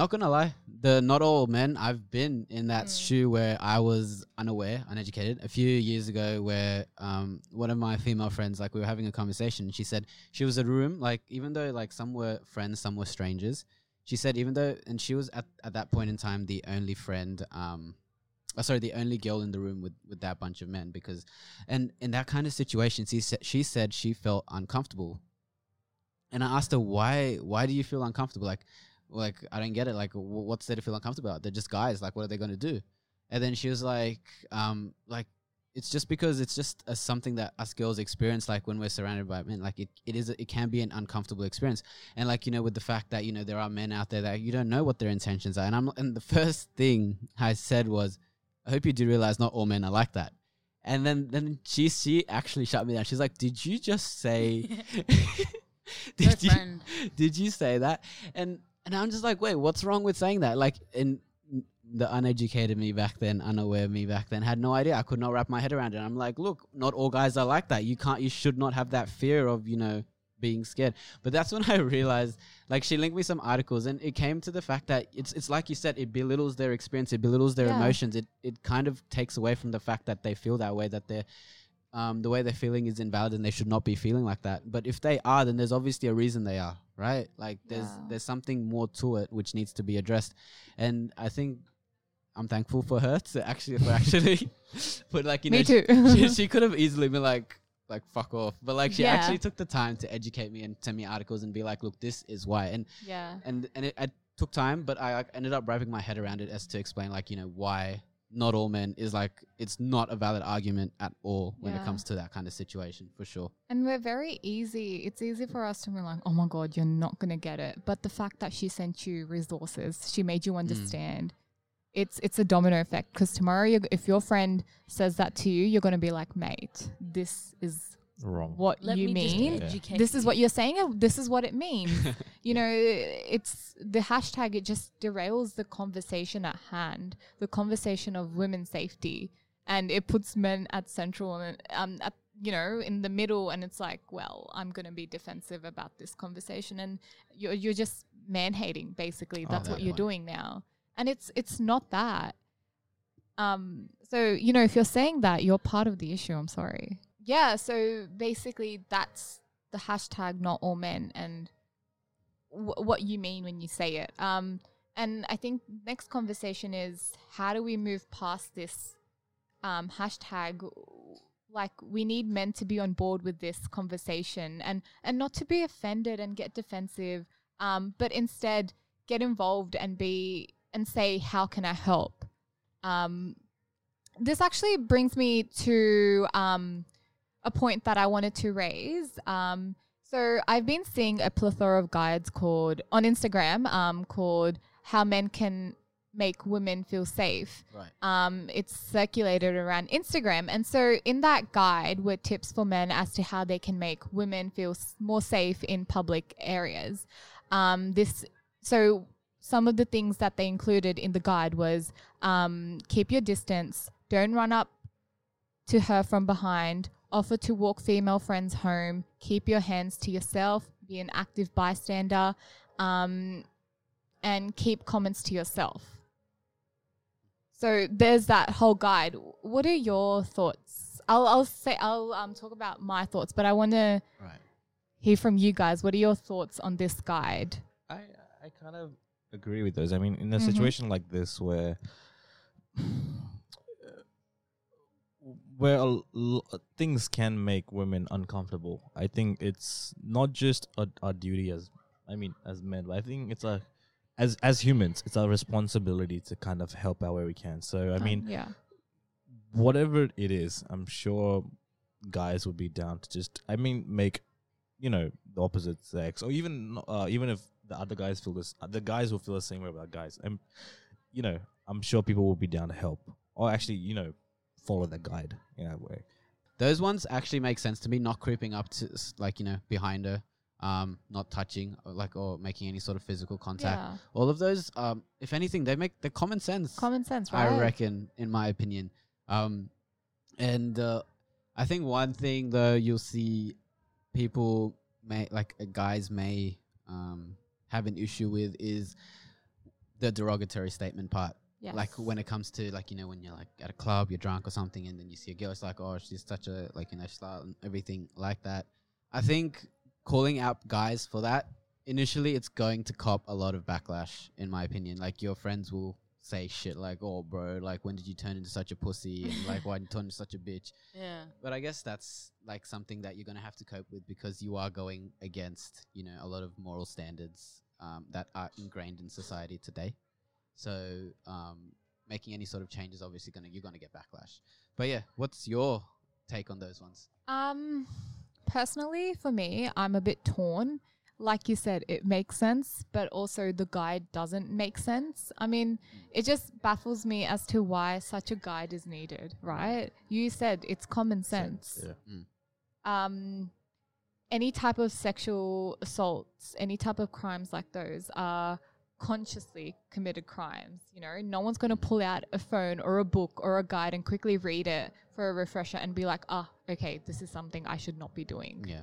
S4: not gonna lie, the not all men, I've been in that
S2: Mm.
S4: shoe where I was unaware, uneducated. A few years ago, where um, one of my female friends, like we were having a conversation, she said she was in a room, like even though like some were friends, some were strangers. She said even though, and she was at, at that point in time the only friend, um, oh, sorry, the only girl in the room with, with that bunch of men because and in that kind of situation, she said she said she felt uncomfortable. And I asked her why why do you feel uncomfortable? Like like I don't get it. Like wh- what's there to feel uncomfortable about? They're just guys. Like what are they going to do? And then she was like um like it's just because it's just a, something that us girls experience like when we're surrounded by men like it, it is it can be an uncomfortable experience and like you know with the fact that you know there are men out there that you don't know what their intentions are and i'm and the first thing i said was i hope you do realize not all men are like that. And then then she she actually shut me down. She's like did you just say did you
S3: friend.
S4: did you say that? And and i'm just like wait what's wrong with saying that? Like in the uneducated me back then unaware me back then had no idea. I could not wrap my head around it. I'm like look not all guys are like that. You can't you should not have that fear of you know being scared. But that's when i realized like she linked me some articles and it came to the fact that it's it's like you said it belittles their experience it belittles their
S2: Yeah.
S4: emotions it it kind of takes away from the fact that they feel that way that they're um, the way they're feeling is invalid and they should not be feeling like that. But if they are, then there's obviously a reason they are, right? Like there's
S2: Yeah.
S4: there's something more to it which needs to be addressed. And I think I'm thankful for her to actually for actually but like you know
S2: Me
S4: she-
S2: too.
S4: she, she could have easily been like like fuck off. But like she
S2: Yeah.
S4: actually took the time to educate me and send me articles and be like, look, this is why. And
S2: yeah.
S4: and and it, it took time, but I like, ended up wrapping my head around it as to explain like you know why not all men is like it's not a valid argument at all when it comes to that kind of situation for sure.
S2: And we're very easy. It's easy for us to be like, oh my God, you're not going to get it. But the fact that she sent you resources, she made
S4: Mm.
S2: you understand. It's it's a domino effect because tomorrow, you're, if your friend says that to you, you're going to be like, mate, this is
S1: Wrong.
S2: what
S3: Let
S2: you
S3: me
S2: mean
S1: yeah.
S2: this is what you're saying. This is what it means. you know, it's the hashtag, it just derails the conversation at hand, the conversation of women's safety. And it puts men at central and um, at you know, in the middle, and it's like, well, I'm going to be defensive about this conversation, and you're you're just man hating. Basically,
S4: Oh,
S2: that's what you're
S4: point.
S2: doing now, and it's it's not that. Um. So you know, if you're saying that, you're part of the issue. I'm sorry. Yeah. So basically, that's the hashtag not all men and w- what you mean when you say it. Um, and I think next conversation is how do we move past this um, hashtag? Like we need men to be on board with this conversation and and not to be offended and get defensive, um, but instead get involved and be and say how can I help. Um, this actually brings me to um, a point that I wanted to raise. Um, so I've been seeing a plethora of guides called on Instagram um, called "How Men Can Make Women Feel Safe."
S4: Right.
S2: Um, it's circulated around Instagram, and so in that guide were tips for men as to how they can make women feel more safe in public areas. Um, this so some of the things that they included in the guide was um, keep your distance, don't run up to her from behind, offer to walk female friends home, keep your hands to yourself, be an active bystander, um, and keep comments to yourself. So there's that whole guide. What are your thoughts? I'll I'll say I'll um talk about my thoughts, but I want to
S4: Right.
S2: hear from you guys. What are your thoughts on this guide?
S1: I I kind of agree with those. I mean, in a
S2: Mhm.
S1: situation like this where where a l- things can make women uncomfortable, I think it's not just a, our duty as I mean as men, but I think it's a as as humans, it's our responsibility to kind of help out where we can. So I
S2: Um,
S1: mean,
S2: yeah,
S1: whatever it is, I'm sure guys would be down to just, I mean, make, you know, the opposite sex, or even, uh, even if the other guys feel this, the guys will feel the same way about guys. And, you know, I'm sure people will be down to help, or actually, you know, follow the guide in that way.
S4: Those ones actually make sense to me. Not creeping up to like you know behind her, um, not touching or like or making any sort of physical contact.
S2: yeah,
S4: All of those, um, if anything, they make the common sense.
S2: common sense, right?
S4: I reckon, in my opinion. Um, and uh, I think one thing though you'll see people may like uh, guys may um have an issue with is the derogatory statement part.
S2: Yes.
S4: Like when it comes to like you know when you're like at a club, you're drunk or something, and then you see a girl, it's like oh she's such a like you know slut and everything like that. I think calling out guys for that initially it's going to cop a lot of backlash in my opinion. Like your friends will say shit like oh bro like when did you turn into such a pussy and like why did you turn into such a bitch.
S3: Yeah.
S4: But I guess that's like something that you're gonna have to cope with because you are going against you know a lot of moral standards um, that are ingrained in society today. So um, making any sort of change is obviously gonna you're gonna get backlash. But yeah, what's your take on those ones?
S2: Um, personally, for me, I'm a bit torn. Like you said, it makes sense, but also the guide doesn't make sense. I mean, it just baffles me as to why such a guide is needed, right? You said it's common sense.
S1: Yeah.
S2: Um, any type of sexual assaults, any type of crimes like those are consciously committed crimes. You know, no one's going to pull out a phone or a book or a guide and quickly read it for a refresher and be like, ah, okay, this is something I should not be doing.
S4: Yeah.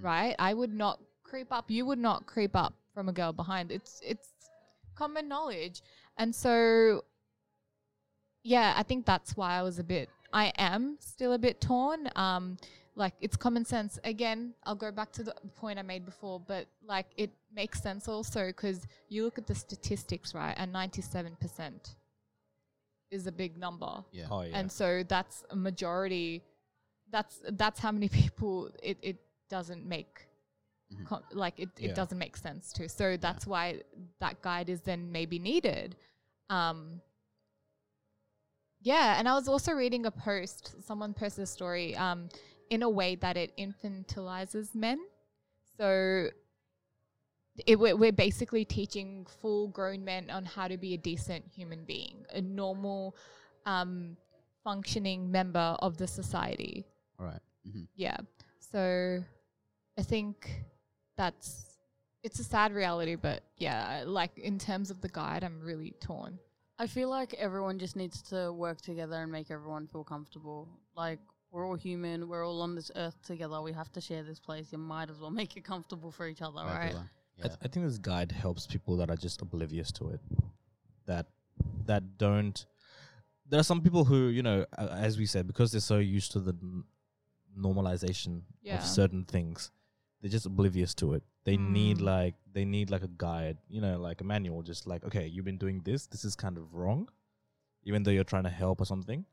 S2: Right? I would not creep up. You would not creep up from a girl behind. It's it's common knowledge. And so yeah, I think that's why I was a bit I am still a bit torn. Um like it's common sense. Again, I'll go back to the point I made before, but like it makes sense also because you look at the statistics, right? And 97% is a big number.
S4: Yeah.
S1: Oh, yeah.
S2: And so that's a majority. That's that's how many people it, it doesn't make
S4: Mhm.
S2: co- like it, it
S1: Yeah.
S2: doesn't make sense to. So that's why that guide is then maybe needed. Um yeah, and I was also reading a post, someone posted a story um in a way that it infantilizes men. So it, we're, we're basically teaching full grown men on how to be a decent human being, a normal, um, functioning member of the society.
S4: All right. Mm-hmm.
S2: Yeah. So I think that's it's a sad reality, but yeah, like in terms of the guide, I'm really torn.
S3: I feel like everyone just needs to work together and make everyone feel comfortable. Like we're all human. We're all on this earth together. We have to share this place. You might as well make it comfortable for each other,
S4: for
S3: right?
S4: everyone.
S1: I,
S4: Yeah.
S1: th- I think this guide helps people that are just oblivious to it. That that don't. There are some people who, you know, uh, as we said, because they're so used to the n- normalization
S2: Yeah.
S1: of certain things, they're just oblivious to it. They need
S2: Mm.
S1: like they need like a guide, you know, like a manual. Just like, okay, you've been doing this. This is kind of wrong, even though you're trying to help or something.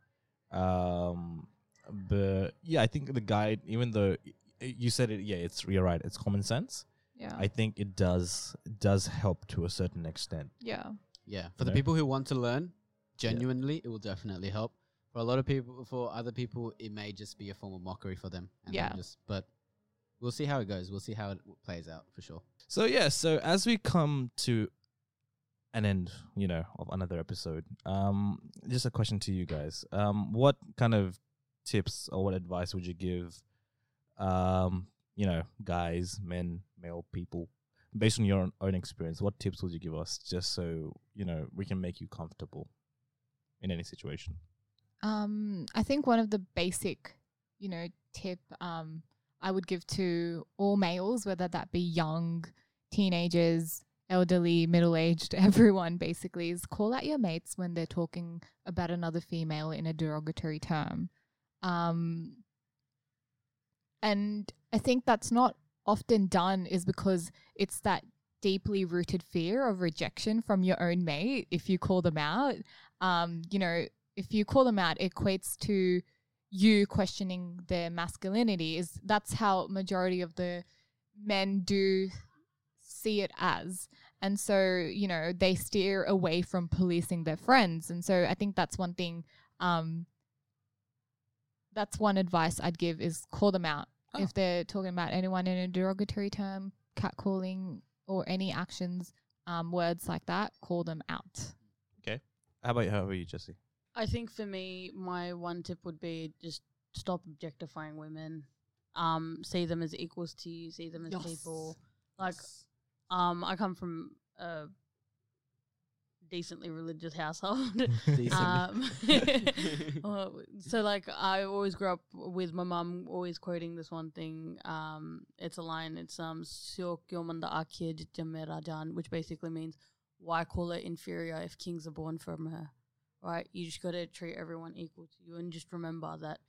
S1: Um, but yeah, I think the guide, even though y- y- you said it, yeah, it's you're right. It's common sense.
S2: Yeah.
S1: I think it does it does help to a certain extent.
S2: yeah.
S4: Yeah, for the
S1: Okay.
S4: people who want to learn, genuinely, it will definitely help. For a lot of people, for other people, it may just be a form of mockery for them. And they'll
S2: Yeah.
S4: Just, but we'll see how it goes. We'll see how it w- plays out for sure.
S1: So yeah, so as we come to an end, you know, of another episode, um, just a question to you guys. Um, what kind of tips or what advice would you give, um, you know, guys, men, male people, based on your own, experience? What tips would you give us, just so you know we can make you comfortable in any situation?
S2: Um, I think one of the basic, you know, tip um, I would give to all males, whether that be young, teenagers, elderly, middle aged, everyone basically, is call out your mates when they're talking about another female in a derogatory term. Um, and I think that's not often done is because it's that deeply rooted fear of rejection from your own mate if you call them out. Um, you know, if you call them out, it equates to you questioning their masculinity. Is that's how majority of the men do see it as. And so, you know, they steer away from policing their friends. And so I think that's one thing um that's one advice I'd give is call them out.
S1: Oh.
S2: If they're talking about anyone in a derogatory term, catcalling or any actions, um, words like that, call them out. Okay.
S1: How about how about you, Jesse?
S3: I think for me, my one tip would be just stop objectifying women. Um, see them as equals to you. See them as people. Like, um, I come from a decently religious household. um, so like I always grew up with my mum always quoting this one thing. Um, it's a line. It's um "Syokyo akye jitjame which basically means why call her inferior if kings are born from her, right? You just got to treat everyone equal to you, and just remember that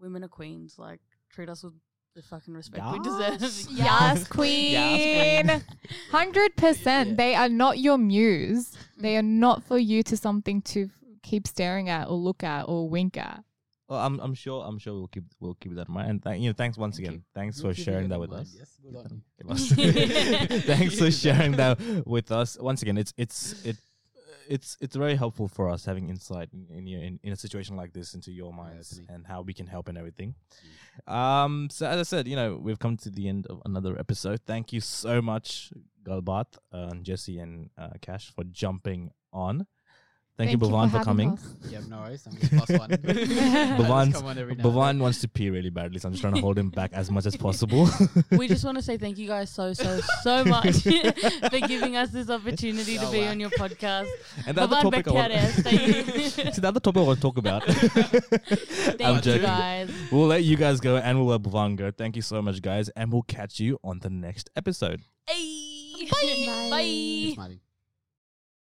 S3: women are queens. Like treat us with the fucking respect we deserve.
S1: Yes.
S2: Yes, queen. Hundred percent. They are not your muse. Mm. They are not for you to something to f- keep staring at or look at or wink at.
S1: Well, I'm I'm sure I'm sure we'll keep we'll keep that in mind. And th- you know, thanks once again.
S4: you.
S1: Thanks
S4: You're
S1: for sharing that with
S4: mind,
S1: us.
S4: Yes, good on you.
S1: Give us- Thanks for sharing that with us. Once again, it's it's it it's it's very helpful for us having insight in in, your, in, in a situation like this into your minds
S4: definitely.
S1: and how we can help and everything. Um, so as I said, you know, we've come to the end of another episode. Thank you so much, Galbat, uh, and Jesse and uh, Cash for jumping on. Thank, you, Bhuvan, for,
S2: having
S1: coming.
S2: us.
S4: Yeah, no worries. I'm just plus one. I just
S1: Bhuvan's-
S4: come on every now and
S1: Bhuvan wants to pee really badly, so I'm just trying to hold him back as much as possible.
S3: we just want to say thank you guys so so so much for giving us this opportunity to
S4: Oh,
S3: be
S4: wow.
S3: on your podcast.
S1: and the other
S3: Bhuvan
S1: topic I want,
S3: Bhattacharya, thank you.
S1: See, the other topic I want to talk about. I'm
S3: Thank you
S1: joking.
S3: guys.
S1: We'll let you guys go and we'll let Bhuvan go. Thank you so much, guys, and we'll catch you on the next episode.
S3: Hey.
S2: Bye.
S3: Bye.
S4: Keep smiling.